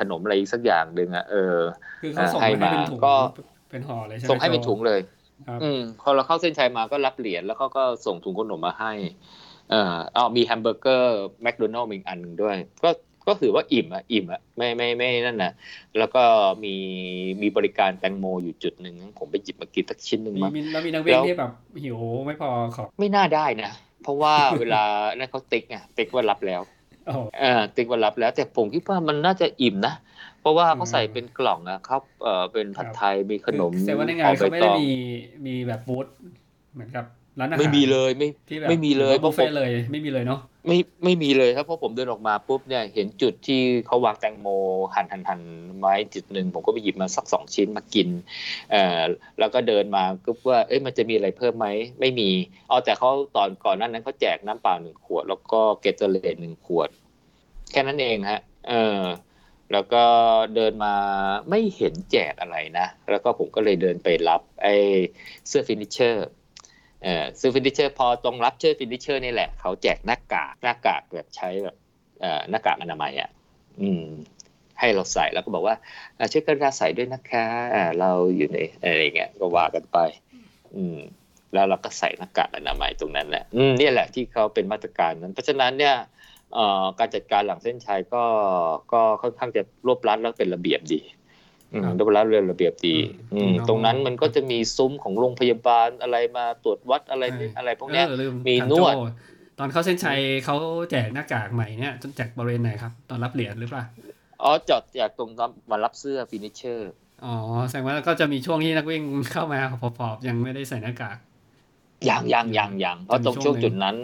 ขนมอะไรสักอย่างหนึ่งอะเออให้มาก็เป็นห่อเลยใช่ไหมส่งให้เป็นถุงเลยอืมพอเราเข้าเส้นชัยมาก็รับเหรียญแล้วเขาก็ส่งถุงขนมมาให้เออเอามีแฮมเบอร์เกอร์แมคโดนัลด์อีกอันหนึ่งด้วย ก็ ก็ถือว่าอิ่มอะอิ่มอะไม่ไม่ไม่นั่นนะแล้วก็มีมีบริการแตงโมอยู่จุดหนึ่งผมไปหยิบมากินสักชิ้นหนึ่งมาแล้วมีนักวิ่งที่แบบหิวไม่พอขอไม่น่าได้นะ เพราะว่าเวลานั่นเขาติ๊กไงติ๊กว่ารับแล้วเออติ๊กว่ารับแล้ว แต่ผมคิดว่ามันน่าจะอิ่มนะเพราะว่าเขาใส่เป็นกล่องอะครับเออเป็นผัดไทยมีขนมแต่ว่าในงานเขาไม่ได้มีมีแบบบูธเหมือนกับร้านอาหารไม่มีเลยไม่ไม่มีเลยบุฟเฟ่เลยไม่มีเลยเนาะ ไม่ไม่มีเลยครับเพราะผมเดินออกมาปุ๊บเนี่ยเห็นจุดที่เขาวางแตงโมหั่นหั่นหั่นไม้จุดหนึ่งผมก็ไปหยิบมาสักสองชิ้นมากินเอ่อแล้วก็เดินมาก็ว่าเอ้ยมันจะมีอะไรเพิ่มไหมไม่มีเอาแต่เขาตอนก่อนนั้นนั้นเขาแจกน้ำเปล่าหนึ่งขวด แล้วก็เกตเตอร์เลนหนึ่งขวด แค่นั้นเองฮะ เออแล้วก็เดินมาไม่เห็นแจกอะไรนะ แล้วก็ผมก็เลยเดินไปรับไอ้เสื้อ finisher เออเสื้อ finisher พอตรงรับเสื้อ finisher นี่แหละเขาแจกหน้ากากหน้ากากแบบใช้แบบเอ่อหน้ากากอนามัยอะอืม ให้เราใส่แล้วก็บอกว่าช่วยกันราใส่ด้วยนะคะอ่าเราอยู่ในอะไรเงี้ยก็ว่ากันไป อืม แล้วเราก็ใส่หน้ากากอนามัยตรงนั้นแหละอืมนี่แหละที่เขาเป็นมาตรการนั้น เพราะฉะนั้นเนี่ยการจัดการหลังเส้นชัยก็ก็ค่อนข้างจะรวบรัดแล้วเป็นระเบียบดี ระเบียบเรียนระเบียบดีตรงนั้นมันก็จะมีซุ้มของโรงพยาบาลอะไรมาตรวจวัดอะไรอะไรพวกนี้มีนวด ตอนเข้าเส้นชัยเขาแจกหน้ากากใหม่เนี่ยแจกบริเวณไหนครับ ตอนรับเหรียญหรือเปล่าอ๋อจอดจากตรงมารับเสื้อ finisherอ๋อแสดงว่าก็จะมีช่วงที่นักวิ่งเข้ามาพอบๆยังไม่ได้ใส่หน้ากากยังยังยังยังเพราะตรงช่วงจุดนั้น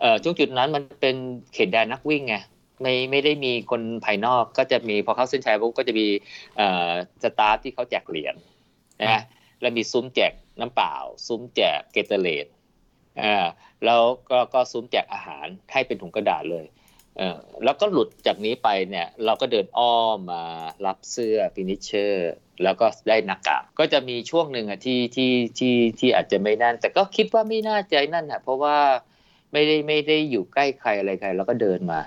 เอ่อช่วงจุดนั้นมันเป็นเขตแดนนักวิ่งไง ไม่ไม่ได้มีคนภายนอกก็จะมีพอเข้าเส้นชัยปุ๊บก็จะมีเอ่อ staff ที่เขาแจกเหรียญนะแล้วมีซุ้มแจกน้ำเปล่า ซุ้มแจกเกตเตอร์เลดอ่าแล้วก็ก็ซุ้มแจกอาหารให้เป็นถุงกระดาษเลยเออแล้วก็หลุดจากนี้ไปเนี่ย เราก็เดินอ้อมมารับเสื้อ finisher แล้วก็ได้หน้ากากก็จะมีช่วงหนึ่งอะที่ที่ที่ที่อาจจะไม่นั่น แต่ก็คิดว่าไม่น่าจะนั่นอะเพราะว่าไม่ได้ไม่ได้อยู่ใกล้ใครอะไรใคร แล้วก็เดินมา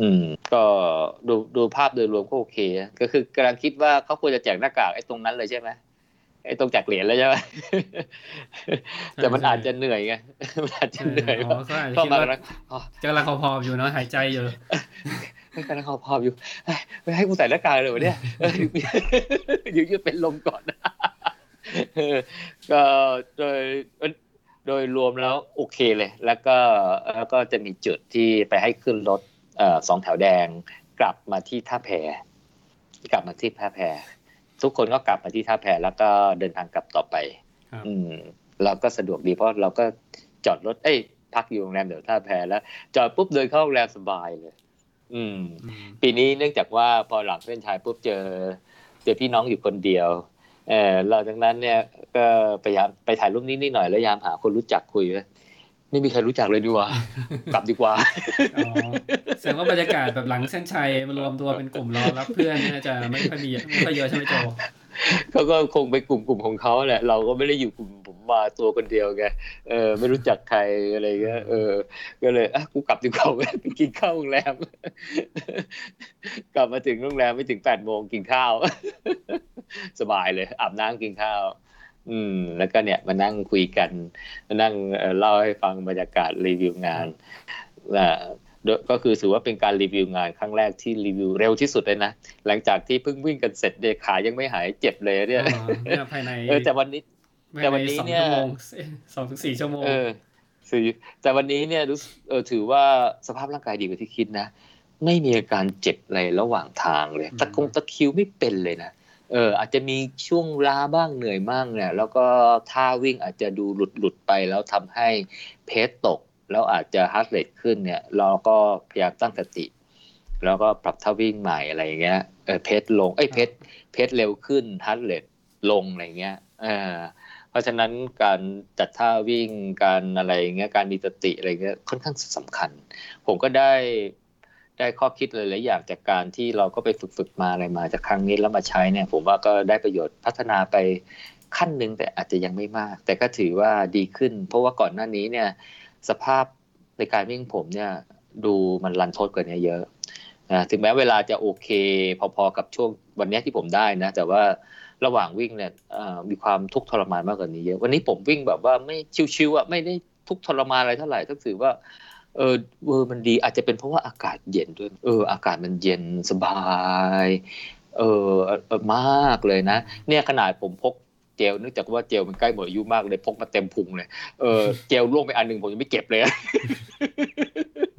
อืม ก็ดูดูภาพโดยรวมก็โอเค ก็คือกำลังคิดว่าเขาควรจะแจกหน้ากากไอ้ตรงนั้นเลยใช่ไหมไอ้ตรงแจกเหรียญแล้วใช่ไหมแต่มันอาจจะเหนื่อยไงมันอาจจะเหนื่อยเพราะมันกำลังพออยู่เนาะหายใจอยู่กำลังพออยู่ไม่ให้กูใส่หน้ากากเลยวะเนี่ยยืดยืดเป็นลมก่อนก็โดยโดยรวมแล้วโอเคเลย แล้วก็แล้วก็จะมีจุดที่ไปให้ขึ้นรถเอ่อ สองแถวแดงกลับมาที่ท่าแพกลับมาที่ท่าแพทุกคนก็กลับมาที่ท่าแพแล้วก็เดินทางกลับต่อไป อืมเราก็สะดวกดีเพราะเราก็จอดรถเอ้ยพักอยู่โรงแรมเดี๋ยวท่าแพแล้ว จอดปุ๊บเดินเข้าโรงแรมสบายเลย อืม ปีนี้เนื่องจากว่าพอหลังเส้นชัยปุ๊บเจอเจอพี่น้องอยู่คนเดียวเออเราจากนั้นเนี่ยก็พยายามไปถ่ายรูปนิดนิดหน่อยแล้วยามหาคนรู้จักคุย ไม่มีใครรู้จักเลยดีกว่า กลับดีกว่าแสดงว่าบรรยากาศแบบหลังเส้นชัยมารวมตัวเป็นกลุ่มรอรับเพื่อนน่าจะไม่ค่อยมีไม่ค่อยเยอะใช่ไหมโจเขาก็คงไปกลุ่มกลุ่มของเขาแหละ เราก็ไม่ได้อยู่กลุ่มผมมาตัวคนเดียวไงเออไม่รู้จักใครอะไรเงี้ยเออ ก็เลยอะกูกลับดีกว่าไปกินข้าวโรงแรม กลับมาถึงโรงแรมไม่ถึงแปดโมงกินข้าว สบายเลยอาบน้ำกินข้าว อืม แล้วก็เนี่ยมานั่งคุยกัน มานั่งเล่าให้ฟังบรรยากาศรีวิวงานก็คือถือว่าเป็นการรีวิวงานครั้งแรกที่รีวิวเร็วที่สุดเลยนะ หลังจากที่เพิ่งวิ่งกันเสร็จเดขายังไม่หายเจ็บเลยเนี่ยภายในเออแต่วันนี้แต่วันนี้เนี่ยสองถึงสี่ชั่วโมงเออสี่แต่วันนี้เนี่ยรู้เออถือว่าสภาพร่างกายดีกว่าที่คิดนะ ไม่มีอาการเจ็บอะไรระหว่างทางเลยตะคงตะคิวไม่เป็นเลยนะ เอออาจจะมีช่วงล้าบ้างเหนื่อยบ้างเนี่ยแล้วก็ท่าวิ่งอาจจะดูหลุดหลุดไปแล้วทำให้ pace ตก แล้วอาจจะ heart rate ขึ้นเนี่ยเราก็พยายามตั้งสติ แล้วก็ปรับท่าวิ่งใหม่อะไรเงี้ยเออ pace ลงเอ้ย pace pace เร็วขึ้น heart rate ลงอะไรเงี้ยเออเพราะฉะนั้นการจัดท่าวิ่งการอะไรเงี้ยการมีสติอะไรเงี้ยค่อนข้างสำคัญ ผมก็ได้ ได้ข้อคิดหลายๆอย่างจากการที่เราก็ไปฝึกฝึกมาอะไรมาจากครั้งนี้แล้วมาใช้เนี่ย ผมว่าก็ได้ประโยชน์พัฒนาไปขั้นหนึ่งแต่อาจจะยังไม่มาก แต่ก็ถือว่าดีขึ้น เพราะว่าก่อนหน้านี้เนี่ย สภาพในการวิ่งผมเนี่ยดูมันรันทดกว่านี้เยอะนะถึงแม้เวลาจะโอเค พอๆกับช่วงวันนี้ที่ผมได้นะ แต่ว่าระหว่างวิ่งเนี่ยมีความทุกข์ทรมานมากกว่านี้เยอะวันนี้ผมวิ่งแบบว่าไม่ชิวๆอะไม่ได้ทุกข์ทรมานอะไรเท่าไหร่ก็ถือว่า ออเออมันดีอาจจะเป็นเพราะว่าอากาศเย็นด้วย เออ อากาศมันเย็นสบายเออมากเลยนะ เนี่ยขนาดผมพกเจลเนื่องจากว่าเจลมันใกล้หมดอายุมากเลยพกมาเต็มพุงเลยเออเจลล่วงไปอันหนึ่งผมยังไม่เก็บเลย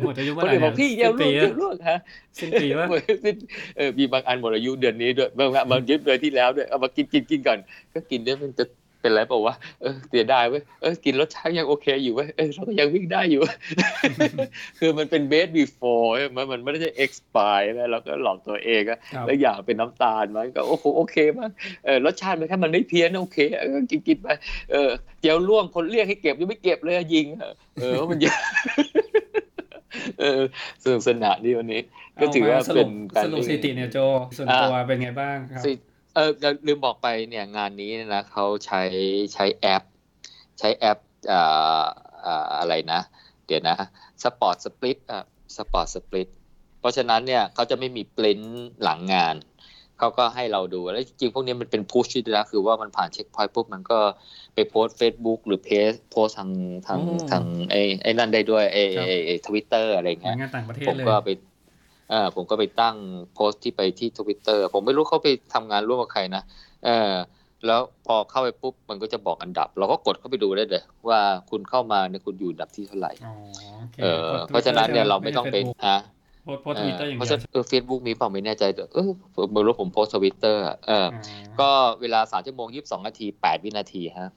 หมดอายุเมื่อไหร่บอกพี่เจลล่วงเจลล่วงฮะสิ้นปีว่าเออมีบางอันหมดอายุเดือนนี้ด้วยบางบางยึดเดือนที่แล้วด้วยเอามากินกินกินก่อนก็กินเนี่ยมันจะ เป็นไรเปล่าวะเออเสียดายเว้ยเออกินรสชาติยังโอเคอยู่เว้ยเออเราก็ยังวิ่งได้อยู่ คือมันเป็น best before มันมันไม่ได้ expire นะเราก็หลอกตัวเองอะแล้วอย่างเป็นน้ำตาลมันก็โอ้โหโอเคมากเออรสชาติมันแค่มันไม่เพี้ยนโอเคก็กินกินไปเออเจียวล่วงคนเรียกให้เก็บยังไม่เก็บเลยยิงเออมันเยอะเออสนุกสนานนี่วันนี้ ก็ถือว่าเป็นการสรุปสถิติเนี่ยโจส่วนตัวเป็นไงบ้างครับ เออลืมบอกไปเนี่ยงานนี้นะเขาใช้ใช้แอป ใช้แอปอ่าอ่าอะไรนะ เดี๋ยวนะ SportSplits อะ SportSplits เพราะฉะนั้นเนี่ยเขาจะไม่มีปริ้นหลังงานเขาก็ให้เราดู แล้วจริงพวกนี้มันเป็น push ด้วยนะคือว่ามันผ่าน checkpoint ปุ๊บมันก็ไปโพสเฟซบุ๊กหรือเพจโพสทางทางทางไอ้ไอ้นั่นได้ด้วยไอ้ไอ้ทวิตเตอร์อะไรเงี้ยผมก็ไป เออผมก็ไปตั้งโพสต์ที่ไปที่ทวิตเตอร์ผมไม่รู้เขาไปทำงานร่วมกับใครนะเออแล้วพอเข้าไปปุ๊บมันก็จะบอกอันดับ เราก็กดเข้าไปดูได้เลยว่าคุณเข้ามาเนี่ยคุณอยู่อันดับที่เท่าไหร่เออเพราะฉะนั้นเนี่ยเราไม่ต้องไปฮะโพสทวิตเตอร์อย่างเดียวเออเฟซบุ๊กมีเปล่าไม่แน่ใจแต่เออไม่รู้ผมโพสทวิตเตอร์เออก็เวลาสามชั่วโมงยี่สิบสองนาทีแปดวินาทีฮะ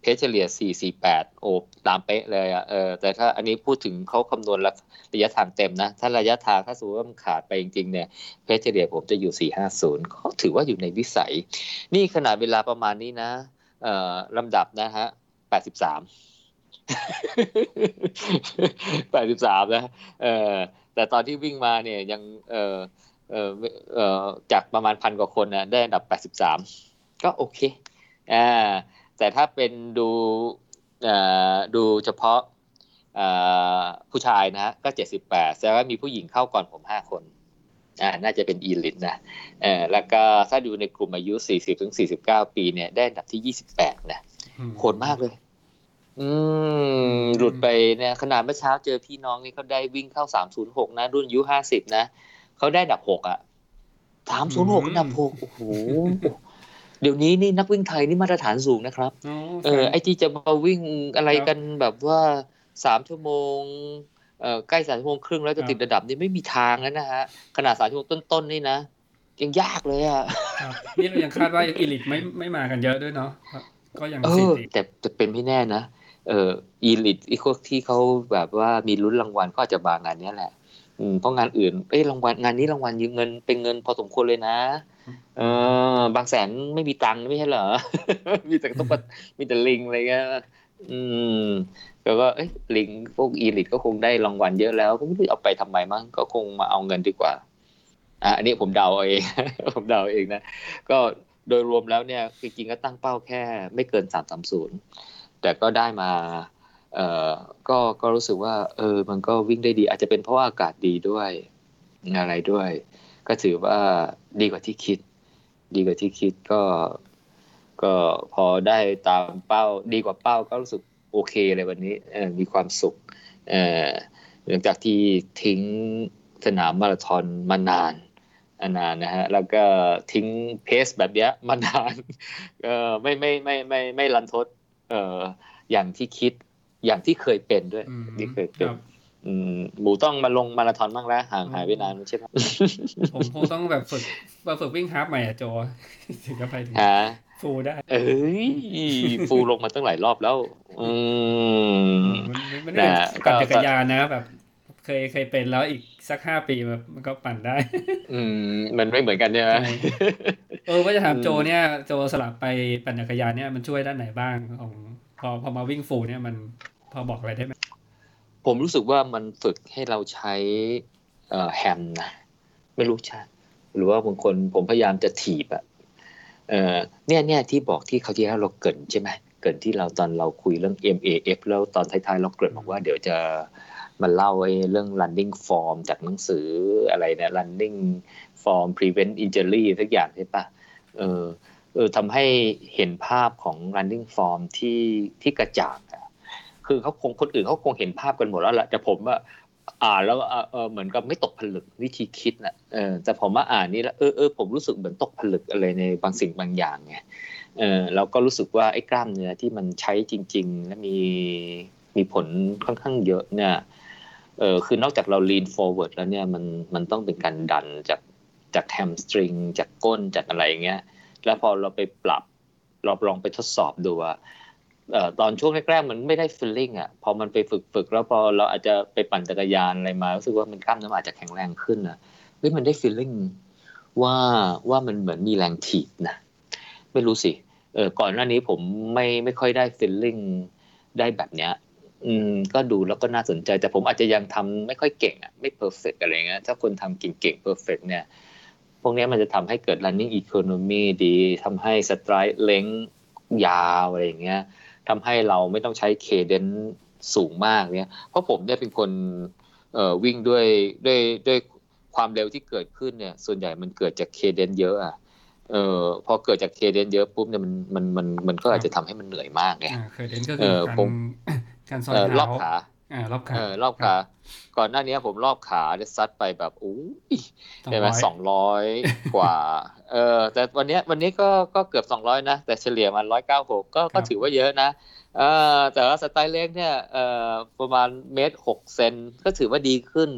pace เฉลี่ย 448 โอ้ตามเป๊ะเลยอะเออแต่ถ้าอันนี้พูดถึงเขาคำนวณระยะทางเต็มนะ ถ้าระยะทางถ้าสมมติว่ามันขาดไปจริงๆเนี่ยเพจเฉลี่ยผมจะอยู่ 450ก็ถือว่าอยู่ในวิสัย นี่ขนาดเวลาประมาณนี้นะเอ่อลำดับนะฮะ 83 83 นะเออแต่ตอนที่วิ่งมาเนี่ยยังเออเออเออจากประมาณพันกว่าคนนะได้อันดับ 83 ก็โอเคอ่า แต่ถ้าเป็นดูดูเฉพาะผู้ชายนะก็เจ็ดสิบแปดแสดงว่ามีผู้หญิงเข้าก่อนผมห้าคนอ่าน่าจะเป็นอีลิทนะเออแล้วก็ถ้าดูในกลุ่มอายุสี่สิบถึงสี่สิบเก้าปีเนี่ยได้อันดับที่ยี่สิบแปดนะโหดมากเลย อืม หลุดไปเนี่ยขนาดเมื่อเช้าเจอพี่น้องนี่เขาได้วิ่งเข้าสามศูนย์หกนะ รุ่นอายุห้าสิบนะเขาได้ดับหกอะสามศูนย์หกอันดับหกโอ้โห เดี๋ยวนี้นี่นักวิ่งไทยนี่มาตรฐานสูงนะครับอ๋อเออไอที่จะมาวิ่งอะไรครับกันแบบว่าสามชั่วโมงเอ่อใกล้สามชั่วโมงครึ่งแล้วจะครับติดระดับนี่ไม่มีทางแล้วนะฮะขนาดสามชั่วโมงต้นๆนี่นะยังยากเลยอะครับนี่เรายังคาดว่าอีลิทไม่ไม่มากันเยอะด้วยเนาะครับก็ยังเอสี่อติแต่แต่เป็นไม่แน่นะเอออีลิทอีพวกที่เขาแบบว่ามีลุ้นรางวัลก็อาจจะมางานเนี้ยแหละ อืมเพราะงานอื่นเอ้ยรางวัลงานนี้รางวัลยืมเงินเป็นเงินพอสมควรเลยนะ เออบางแสนไม่มีตังค์ไม่ใช่เหรอ มีแต่ต้องมามีแต่ลิงอะไรเงี้ยอืมแล้วก็เอ้ยลิงพวกอีลิทก็คงได้รางวัลเยอะแล้วก็ไม่รู้เอาไปทำไมมั้งก็คงมาเอาเงินดีกว่าอะอันนี้ผมเดาเอาเองผมเดาเอาเองนะก็โดยรวมแล้วเนี่ยจริงๆก็ตั้งเป้าแค่ไม่เกินสามสามศูนย์แต่ก็ได้มาเอ่อ ก็ก็รู้สึกว่า เออ มันก็วิ่งได้ดี อาจจะเป็นเพราะว่าอากาศดีด้วยอะไรด้วย ก็ถือว่าดีกว่าที่คิด ดีกว่าที่คิดก็ ก็พอได้ตามเป้า ดีกว่าเป้าก็รู้สึกโอเคเลยวันนี้มีความสุขเออหลังจากที่ทิ้งสนามมาราธอนมานานนานนะฮะแล้วก็ทิ้งเพสแบบเนี้ยมานานเออไม่ไม่ไม่ไม่ไม่รันทดเอออย่างที่คิด อย่างที่เคยเป็นด้วยอืมที่เคยคเป็นรับอืมหมูต้องมาลงมาราธอนบ้างแล้วห่างหายไปนานใช่ไหมผมคงต้องแบบฝึกมาฝึกวิ่งฮาล์ฟใหม่อะโจถึงจะไปถึงฮะฟูลได้ เอ้ยฟูลงมาตั้งหลายรอบแล้ว อืมมันมันไม่ได้นะปั่นก็จักรยานนะแบบ เคยเคยเป็นแล้วอีกสักห้าปีแบบมันก็ปั่นได้ อืม มันไม่เหมือนกันใช่ไหมใช่เออว่าจะถามอืมโจเนี่ย โจสลับไปปั่นจักรยานเนี่ยมันช่วยด้านไหนบ้างของ พอพอมาวิ่งฟูเนี่ยมันพอบอกอะไรได้ไหมผมรู้สึกว่ามันฝึกให้เราใช้แฮมนะไม่รู้ใช่หรือว่าบางคนผมพยายามจะถีบอะเอ่อเนี่ยเนี่ยที่บอกที่เขาที่แล้วเราเกินใช่ไหมเกินที่เราตอนเราคุยเรื่อง MAF แล้วตอนท้ายๆเราเกินบอกว่าเดี๋ยวจะมาเล่าไอ้เรื่อง running form จากหนังสืออะไรเนี่ย running form prevent injury ทุกอย่างใช่ปะเออ เออทำให้เห็นภาพของ running form ที่ที่กระจ่างอะคือเขาคงคนอื่นเขาคงเห็นภาพกันหมดแล้วแหละแต่ผมว่าอ่านแล้วเออเหมือนกับไม่ตกผลึกวิธีคิดนะเออแต่ผมมาอ่านนี่แล้วเออเออผมรู้สึกเหมือนตกผลึกอะไรในบางสิ่งบางอย่างไงเออเราก็รู้สึกว่าไอ้กล้ามเนื้อที่มันใช้จริง ๆ และมีมีผลค่อนข้างเยอะเนี่ยเออคือนอกจากเรา lean forward แล้วเนี่ยมันมันต้องเป็นการดันจากจากแฮมสตริงจากก้นจากอะไรเงี้ย แล้วพอเราไปปรับ เราลองไปทดสอบดูว่าอตอนช่วงแรกๆมันไม่ได้ feeling อะพอมันไปฝึกฝึกแล้วพอเราอาจจะไปปั่นจักรยานอะไรมารู้สึกว่ามันกล้ามเนื้ออาจจะแข็งแรงขึ้นนะเฮ้ยมันได้ feeling ว่าว่ามันเหมือนมีแรงถีบนะไม่รู้สิเออก่อนหน้านี้ผมไม่ไม่ค่อยได้ feeling ได้แบบเนี้ย อืม ก็ดูแล้วก็น่าสนใจ แต่ผมอาจจะยังทำไม่ค่อยเก่งอะไม่ perfect อะไรเงี้ยถ้าคนทำเก่งๆ perfect เนี่ย พวกเนี้ยมันจะทำให้เกิด running economy ดีทำให้ stride length ยาวอะไรอย่างเงี้ยทำให้เราไม่ต้องใช้เคเดนสูงมากเนี่ยเพราะผมเนี่ยเป็นคนเอ่อวิ่งด้วยด้วยด้วยความเร็วที่เกิดขึ้นเนี่ย ส่วนใหญ่มันเกิดจากเคเดนเยอะอะเออพอเกิดจากเคเดนเยอะปุ๊บเนี่ยมันมันมันมันก็อาจจะทำให้มันเหนื่อยมากไงอ่าเคยเด่นก็เอคืออการผมการซอยเออรเท้าอบขาอ่า รอบขาเออรอบขา ก่อนหน้านี้ผมรอบขาเนี่ยซัดไปแบบอู้ยสองใช่ไหมร้อยสองร้อยกว่า เออ แต่วันเนี้ยวันนี้ก็ก็เกือบสองร้อยนะ แต่เฉลี่ยมันร้อยเก้าหกก็ก็ถือว่าเยอะนะเออแต่ว่าสไตล์เล็กเนี่ยเออประมาณเมตรหกเซนก็ถือว่าดีขึ้น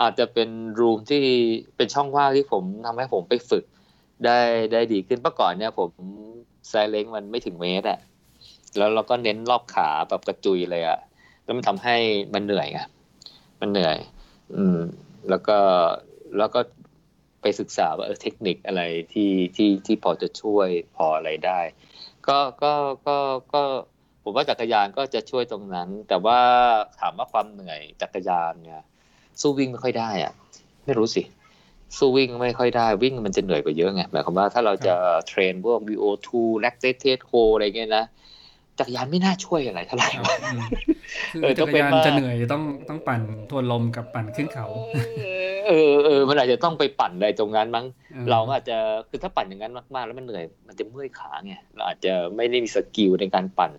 อาจจะเป็นรูมที่เป็นช่องว่างที่ผมทำให้ผมไปฝึก ได้ได้ดีขึ้นเมื่อก่อนเนี่ยผมไซส์เล็กมันไม่ถึงเมตรอะแล้วเราก็เน้นรอบขาแบบกระจุยเลยอะ แล้วมันทำให้มันเหนื่อยไงมันเหนื่อย อืม แล้วก็แล้วก็ไปศึกษาว่าเออเทคนิคอะไรที่ที่ที่พอจะช่วยพออะไรได้ ก็ก็ก็ก็ผมว่าจักรยานก็จะช่วยตรงนั้น แต่ว่าถามว่าความเหนื่อยจักรยานเนี่ย สู้วิ่งไม่ค่อยได้อะไม่รู้สิสู้วิ่งไม่ค่อยได้วิ่งมันจะเหนื่อยกว่าเยอะไงหมายความว่าถ้าเราจะ train พวก VO2 lactate co อะไรเงี้ยนะ จักรยานไม่น่าช่วยอะไรเท่าไหร่ครับอืมคือเออต้จัองกรเป็นยานว่าจะเหนื่อยต้องต้องปั่นทวนลมกับปั่นขึ้นเขาเออเออมันอาจจะต้องไปปั่นอะไรตรงนั้นมั้งออเราก็อาจจะคือถ้าปั่นอย่างนั้นมากๆ แล้วมันเหนื่อยมันจะเมื่อยขาไงเราอาจจะไม่ได้มี skill ในการปั่น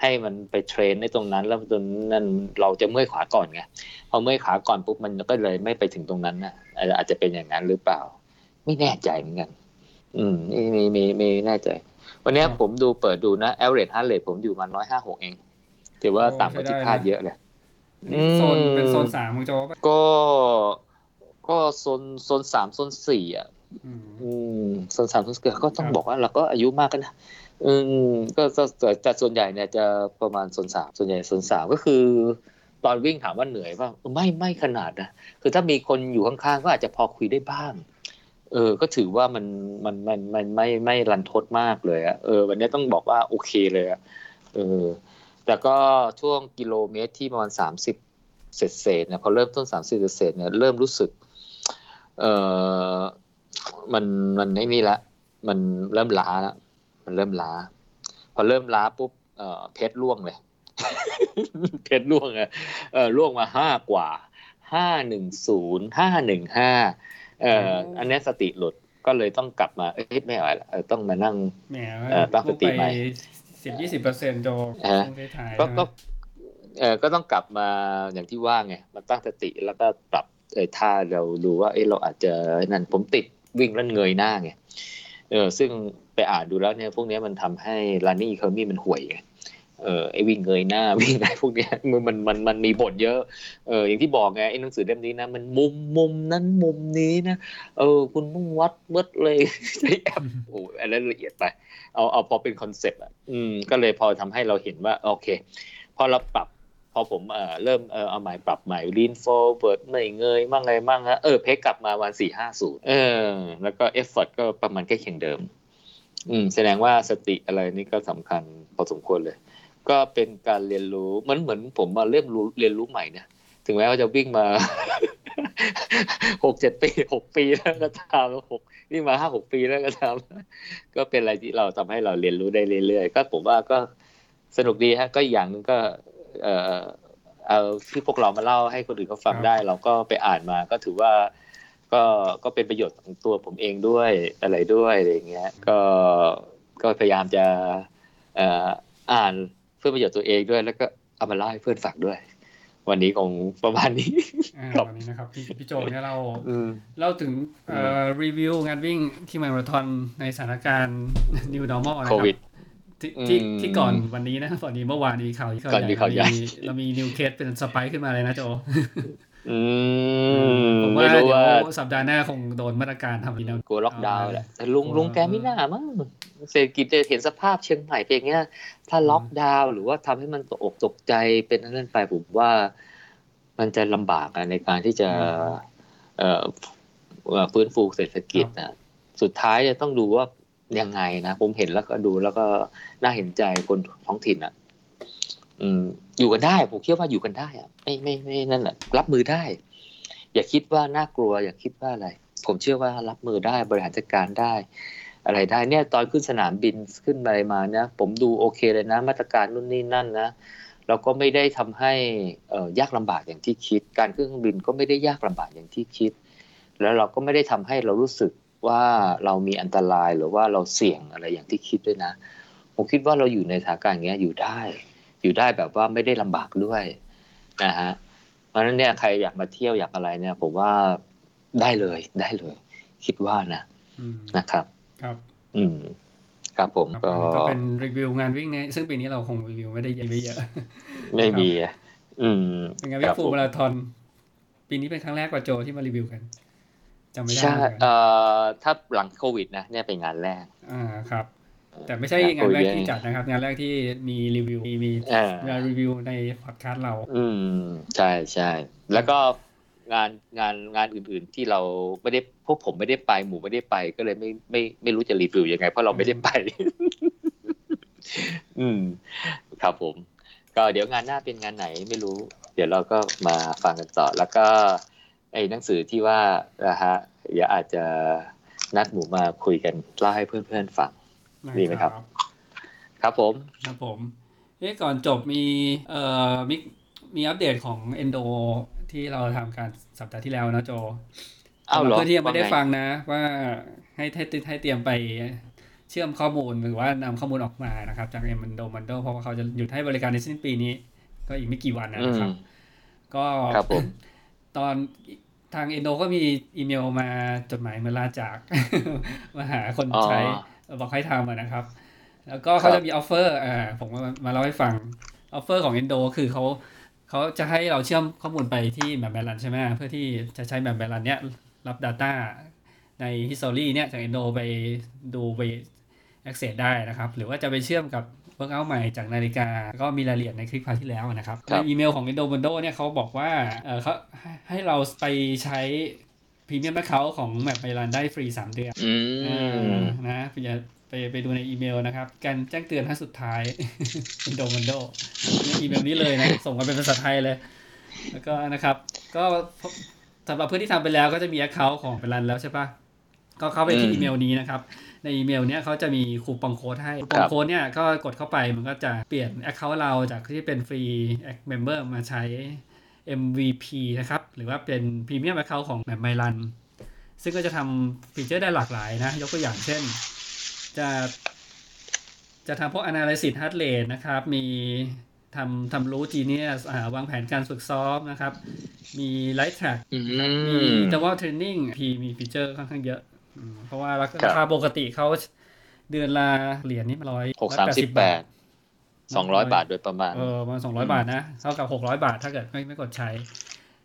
ให้มันไป train ในตรงนั้น แล้วตรงนั้นเราจะเมื่อยขาก่อนไงพอเมื่อยขาก่อนปุ๊บมันก็เลยไม่ไปถึงตรงนั้นนะอาจจะอาจจะเป็นอย่างนั้นหรือเปล่า ไม่แน่ใจเหมือนกัน อืมมีมีมีมีแน่ใจ วันเนี้ยผมดูเปิดดูนะ average heart rate ผมอยู่มาร้อยห้าหกเองถือว่าต่ำกว่าที่คาดเยอะเลยนี่โซนเป็นโซนสามของโจปะก็ก็โซนโซนสามโซนสี่อะอืมอืมโซนสามโซนสี่ก็ต้องครับบอกว่าเราก็อายุมากกันนะอืมก็ก็แต่แต่ส่วนใหญ่เนี่ยจะประมาณโซนสามส่วนใหญ่โซนสามก็คือ ตอนวิ่งถามว่าเหนื่อยป่ะไม่ไม่ขนาดนะคือถ้ามีคนอยู่ข้างๆก็อาจจะพอคุยได้บ้าง เออ ก็ถือว่ามันมันมันมันไม่ไม่รันทดมากเลยอะเออ วันนี้ต้องบอกว่าโอเคเลยอะเออ แต่ก็ช่วงกิโลเมตรที่ประมาณสามสิบเศษเศษเนี่ยพอเริ่มต้นสามสิบเศษๆเนี่ยเริ่มรู้สึก เออมันมันไม่นี่ละมันเริ่มล้าละมันเริ่มล้า พอเริ่มล้าปุ๊บเออเพชรล่วงเลย เพชรล่วงอะเออล่วงมาห้ากว่าห้าหนึ่งศูนย์ห้าหนึ่งห้า เอออันเนี้ยสติหลุดก็เลยต้องกลับมาเอ้ยไม่ไหวละเออต้องมานั่งแหมเอ่อตั้งสติใหม่สิบยี่สิบเปอร์เซ็นต์โจอ่าช่วงท้ายๆก็นะก็เออก็ต้องกลับมาอย่างที่ว่าไงมาตั้งสติแล้วก็ปรับเออท่าเราดูว่าเออเราอาจจะนั่นผมติดวิ่งแล้วเงยหน้าไงเออซึ่งไปอ่านดูแล้วเนี่ยพวกเนี้ยมันทำให้ running economy มันห่วยไง เออไอวิ่งเงยหน้าวิ่งอะไรพวกเนี้ยมันมันมันมันมีบทเยอะเอออย่างที่บอกไงไอหนังสือเล่มนี้นะ มันมุมมุมนั้นมุมนี้นะเออ คุณต้องวัดเบิดเลยใช้แอปโอ้อันนั้นละเอียดไปเอาเอาพอเป็นคอนเซปต์อะอืมก็เลยพอทำให้เราเห็นว่า โอเค พอเราปรับพอผมเอ่อเริ่มเออเอาใหม่ปรับใหม่ lean forward ไม่เงยมั่งอะไรมั่งฮะเออเพกกลับมาวันสี่ห้าศูนย์เออ แล้วก็ effort ก็ประมาณใกล้เคียงเดิม อืม แสดงว่าสติอะไรนี่ก็สำคัญพอสมควรเลย ก็เป็นการเรียนรู้มันเหมือนผมมาเริ่มรู้เรียนรู้ใหม่เนี่ยถึงแม้ว่าจะวิ่งมาหกเจ็ดปีหกปีแล้วก็ตามหกวิ่งมาห้าหกปีแล้วก็ตามก็เป็นอะไรที่เราทำให้เราเรียนรู้ได้เรื่อยๆก็ผมว่าก็สนุกดีฮะ ก็อีกอย่างหนึงก็เอ่อเอาที่พวกเรามาเล่าให้คนอื่นเขาฟังได้ เราก็ไปอ่านมาก็ถือว่าก็ก็เป็นประโยชน์ของตัวผมเองด้วยอะไรด้วยอะไรอย่างเงี้ย ก็ก็พยายามจะเอ่ออ่านเพื่อประโยชน์ตัวเองด้วย แล้วก็เอามาเล่าให้เพื่อนฟังด้วย วันนี้คงประมาณนี้อ่าครับวันนี้นะครับพี่พี่โจเนี่ยเราอืมเล่าถึงเอ่อรีวิวงานวิ่งที่มาราธอนในสถานการณ์ new normal นะคโครับวิดที่ที่อืมที่ก่อนวันนี้นะก่อนนี้เมื่อวานมีข่าวที่ก่อนมีข่าวใหญ่เรามีเรามีนิวเคสเป็นสไปค์ขึ้นมาเลยนะโจอืม ผมว่าไม่เดี๋รู้ว่ายวสัปดาห์หน้าคงโดนมาตรการทำอีกแล้วกลัวล็อกดาวน์แหละแต่ลุงกลัวลุงแกไม่น่ามั้งเศรษฐกิจจะเห็นสภาพเชียงใหม่เป็นอย่างเงี้ย ถ้าล็อกดาวน์หรือว่าทำให้มันตกอกตกใจเป็นอันนั้นไปผมว่า มันจะลำบากอะในการที่จะเอ่อเอ่อฟื้นฟูเศรษฐกิจนะสุดท้ายจะต้องดูว่ายังไงนะ ผมเห็นแล้วก็ดูแล้วก็น่าเห็นใจคนท้องถิ่นอะ อืม อยู่กันได้ผมคิดว่าอยู่กันได้อะไม่ไม่ไม่นั่นแหละรับมือได้ อย่าคิดว่าน่ากลัว อย่าคิดว่าอะไร ผมเชื่อว่ารับมือได้บริหารจัดการได้ อะไรได้เนี่ย ตอนขึ้นสนามบินขึ้นอะไรมาเนี่ยผมดูโอเคเลยนะ มาตรการนู่นนี่นั่นนะเราก็ไม่ได้ทำให้ยากลำบากอย่างที่คิด การขึ้นเครื่องบินก็ไม่ได้ยากลำบากอย่างที่คิด แล้วเราก็ไม่ได้ทำให้เรารู้สึกว่าเรามีอันตรายหรือว่าเราเสี่ยงอะไรอย่างที่คิดด้วยนะ ผมคิดว่าเราอยู่ในสถานการณ์เงี้ยอยู่ได้ อยู่ได้แบบว่าไม่ได้ลำบากด้วยนะฮะเพราะฉะนั้นเนี่ยใครอยากมาเที่ยวอยากอะไรเนี่ย ผมว่าได้เลยได้เลย คิดว่านะอืมนะครับ ครับ อืมครับผมครับก็ก็เป็นรีวิวงานวิ่งในซึ่งปีนี้เราคงรีวิวไม่ได้เยอะไม่เยอะไม่มีอะอืมเป็นงานควิ่รังบฟูผมลมาราธอนปีนี้เป็นครั้งแรกกว่าโจที่มารีวิวกันจำไม่ได้ใช่เหมือนกันเอ่อถ้าหลังโควิดนะเนี่ยเป็นงานแรก อ่าครับ แต่ไม่ใช่งานแรกที่จัดนะครับ งานแรกที่มีรีวิวมีมีอ่างานรีวิวในพอดคาสต์เรา อืมใช่ใช่แล้วก็งานงานงานอื่นๆที่เราไม่ได้พวกผมไม่ได้ไปหมู่ไม่ได้ไปก็เลยไม่ไม่ไม่รู้จะรีวิวยังไง เพราะเราไม่ได้ไป อืม ครับผม ก็เดี๋ยวงานหน้าเป็นงานไหนไม่รู้ เดี๋ยวเราก็มาฟังกันต่อ แล้วก็ ไอ้หนังสือที่ว่านะฮะเดี๋ยวอาจจะนัดหมู่มาคุยกันเล่าให้เพื่อนๆฟัง ดีไหมครับ ครับผม ครับผมเอ๊ะก่อนจบมีเอ่อมีมีอัปเดตของ Endo ที่เราทำการสัปดาห์ที่แล้วนะโจอ้าวเหรอเพื่อนที่ยังไม่ได้ว่าไงฟังนะ ว่าให้ให้ให้เตรียมไปเชื่อมข้อมูลหรือว่านำข้อมูลออกมานะครับ จาก Endo m o n d o เพราะว่าเขาจะหยุดให้บริการในสิ้นปีนี้ ก็อีกไม่กี่วันนะอืนะครับมก็ครับผมตอนทาง Endo ก็มีอีเมลมาจดหมายมาลาจาก มาหาคนอ๋อใช่ บอกให้ทำอะนะครับ แล้วก็เขาครับจะมี offer อ่าผมมามาเล่าให้ฟัง offer ของ Endo คือเขาเขาจะให้เราเชื่อมข้อมูลไปที่แบบแบลันใช่ไหมเพื่อที่จะใช้ MapMyRun เนี้ยรับ Data ใน History เนี่ยจาก Endo ไปดูไป access ได้นะครับ หรือว่าจะไปเชื่อมกับ Workout ใหม่จากนาฬิกา ก็มีรายละเอียดในคลิป part ที่แล้วนะครับครัในบอีเมลของ Endomondo เนี่ยเขาบอกว่าเออเขาให้ให้เราไปใช้ premium account ของ MapMyRun ได้ฟรี3เดือนอือ่มานะไปอย่าไปไปดูในอีเมลนะครับ การแจ้งเตือนครั้งสุดท้าย Endomondoอีเมลนี้เลยนะ ส่งมาเป็นภาษาไทยเลย แล้วก็นะครับ ก็สำหรับเพื่อนที่ทำไปแล้วก็จะมี Account ของเป็นรันแล้วใช่ปะก็เข้าไปที่อืมอีเมลนี้นะครับ ในอีเมลเนี้ยเขาจะมีคูปองโค้ดให้คูปคองรับโค้ดเนี่ยก็กดเข้าไปมันก็จะเปลี่ยน Account เราจากที่เป็นฟรี Member มาใช้ MVP นะครับ หรือว่าเป็น Premium Account ของแบบไมลันซึ่งก็จะทำฟีเจอร์ได้หลากหลายนะ ยกตัวอย่างเช่น จะจะทำพวก analysis heart rate นะครับ มีทำทำรู้ genius อ่าวางแผนการฝึกซ้อมนะครับ มี light track อืมีม interval training พีมีฟีเจอร์ค่อนข้างเยอะอืมเพราะว่าราครัคาบปกติเขาเดือนละเหรียญนี่ร้อยหกสามสิบแปด สองร้อยบาทโดยประมาณ เออประมาณสองร้อยบาทนะ เท่ากับหกร้อยบาทถ้าเกิดไม่ไม่กดใช้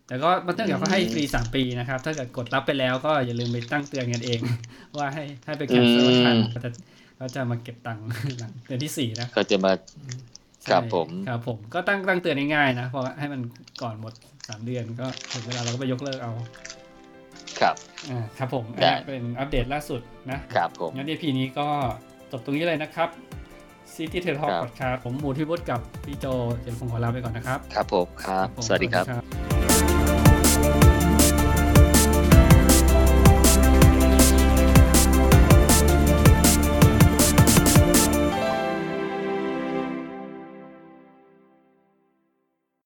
แต่ก็มันเนื่องจากเขาให้ฟรีสามปีนะครับ ถ้าเกิดกดรับไปแล้วก็อย่าลืมไปตั้งเตือนกันเอง ว่าให้ให้ไปแคนเซิลทันอืมเขาจะเขาจะมาเก็บตังค์หลังเดือนที่สี่นะก็จะมาใช่ครับผมครับผมก็ตั้งตั้งเตือนง่ายๆนะเพราะว่าให้มันก่อนหมดสามเดือนก็ถึงเวลาเราก็ไปยกเลิกเอา ครับอ่าครับผมได้อะเป็นอัปเดตล่าสุดนะครับผมงั้น EP นี้ก็จบตรงนี้เลยนะครับ City t a l Talk ครับ Podcast ผมหมูที่วุฒิกับพี่โจเจนคงขอลาไปก่อนนะครับ ครับผมครับผมสวัสดีครับครับ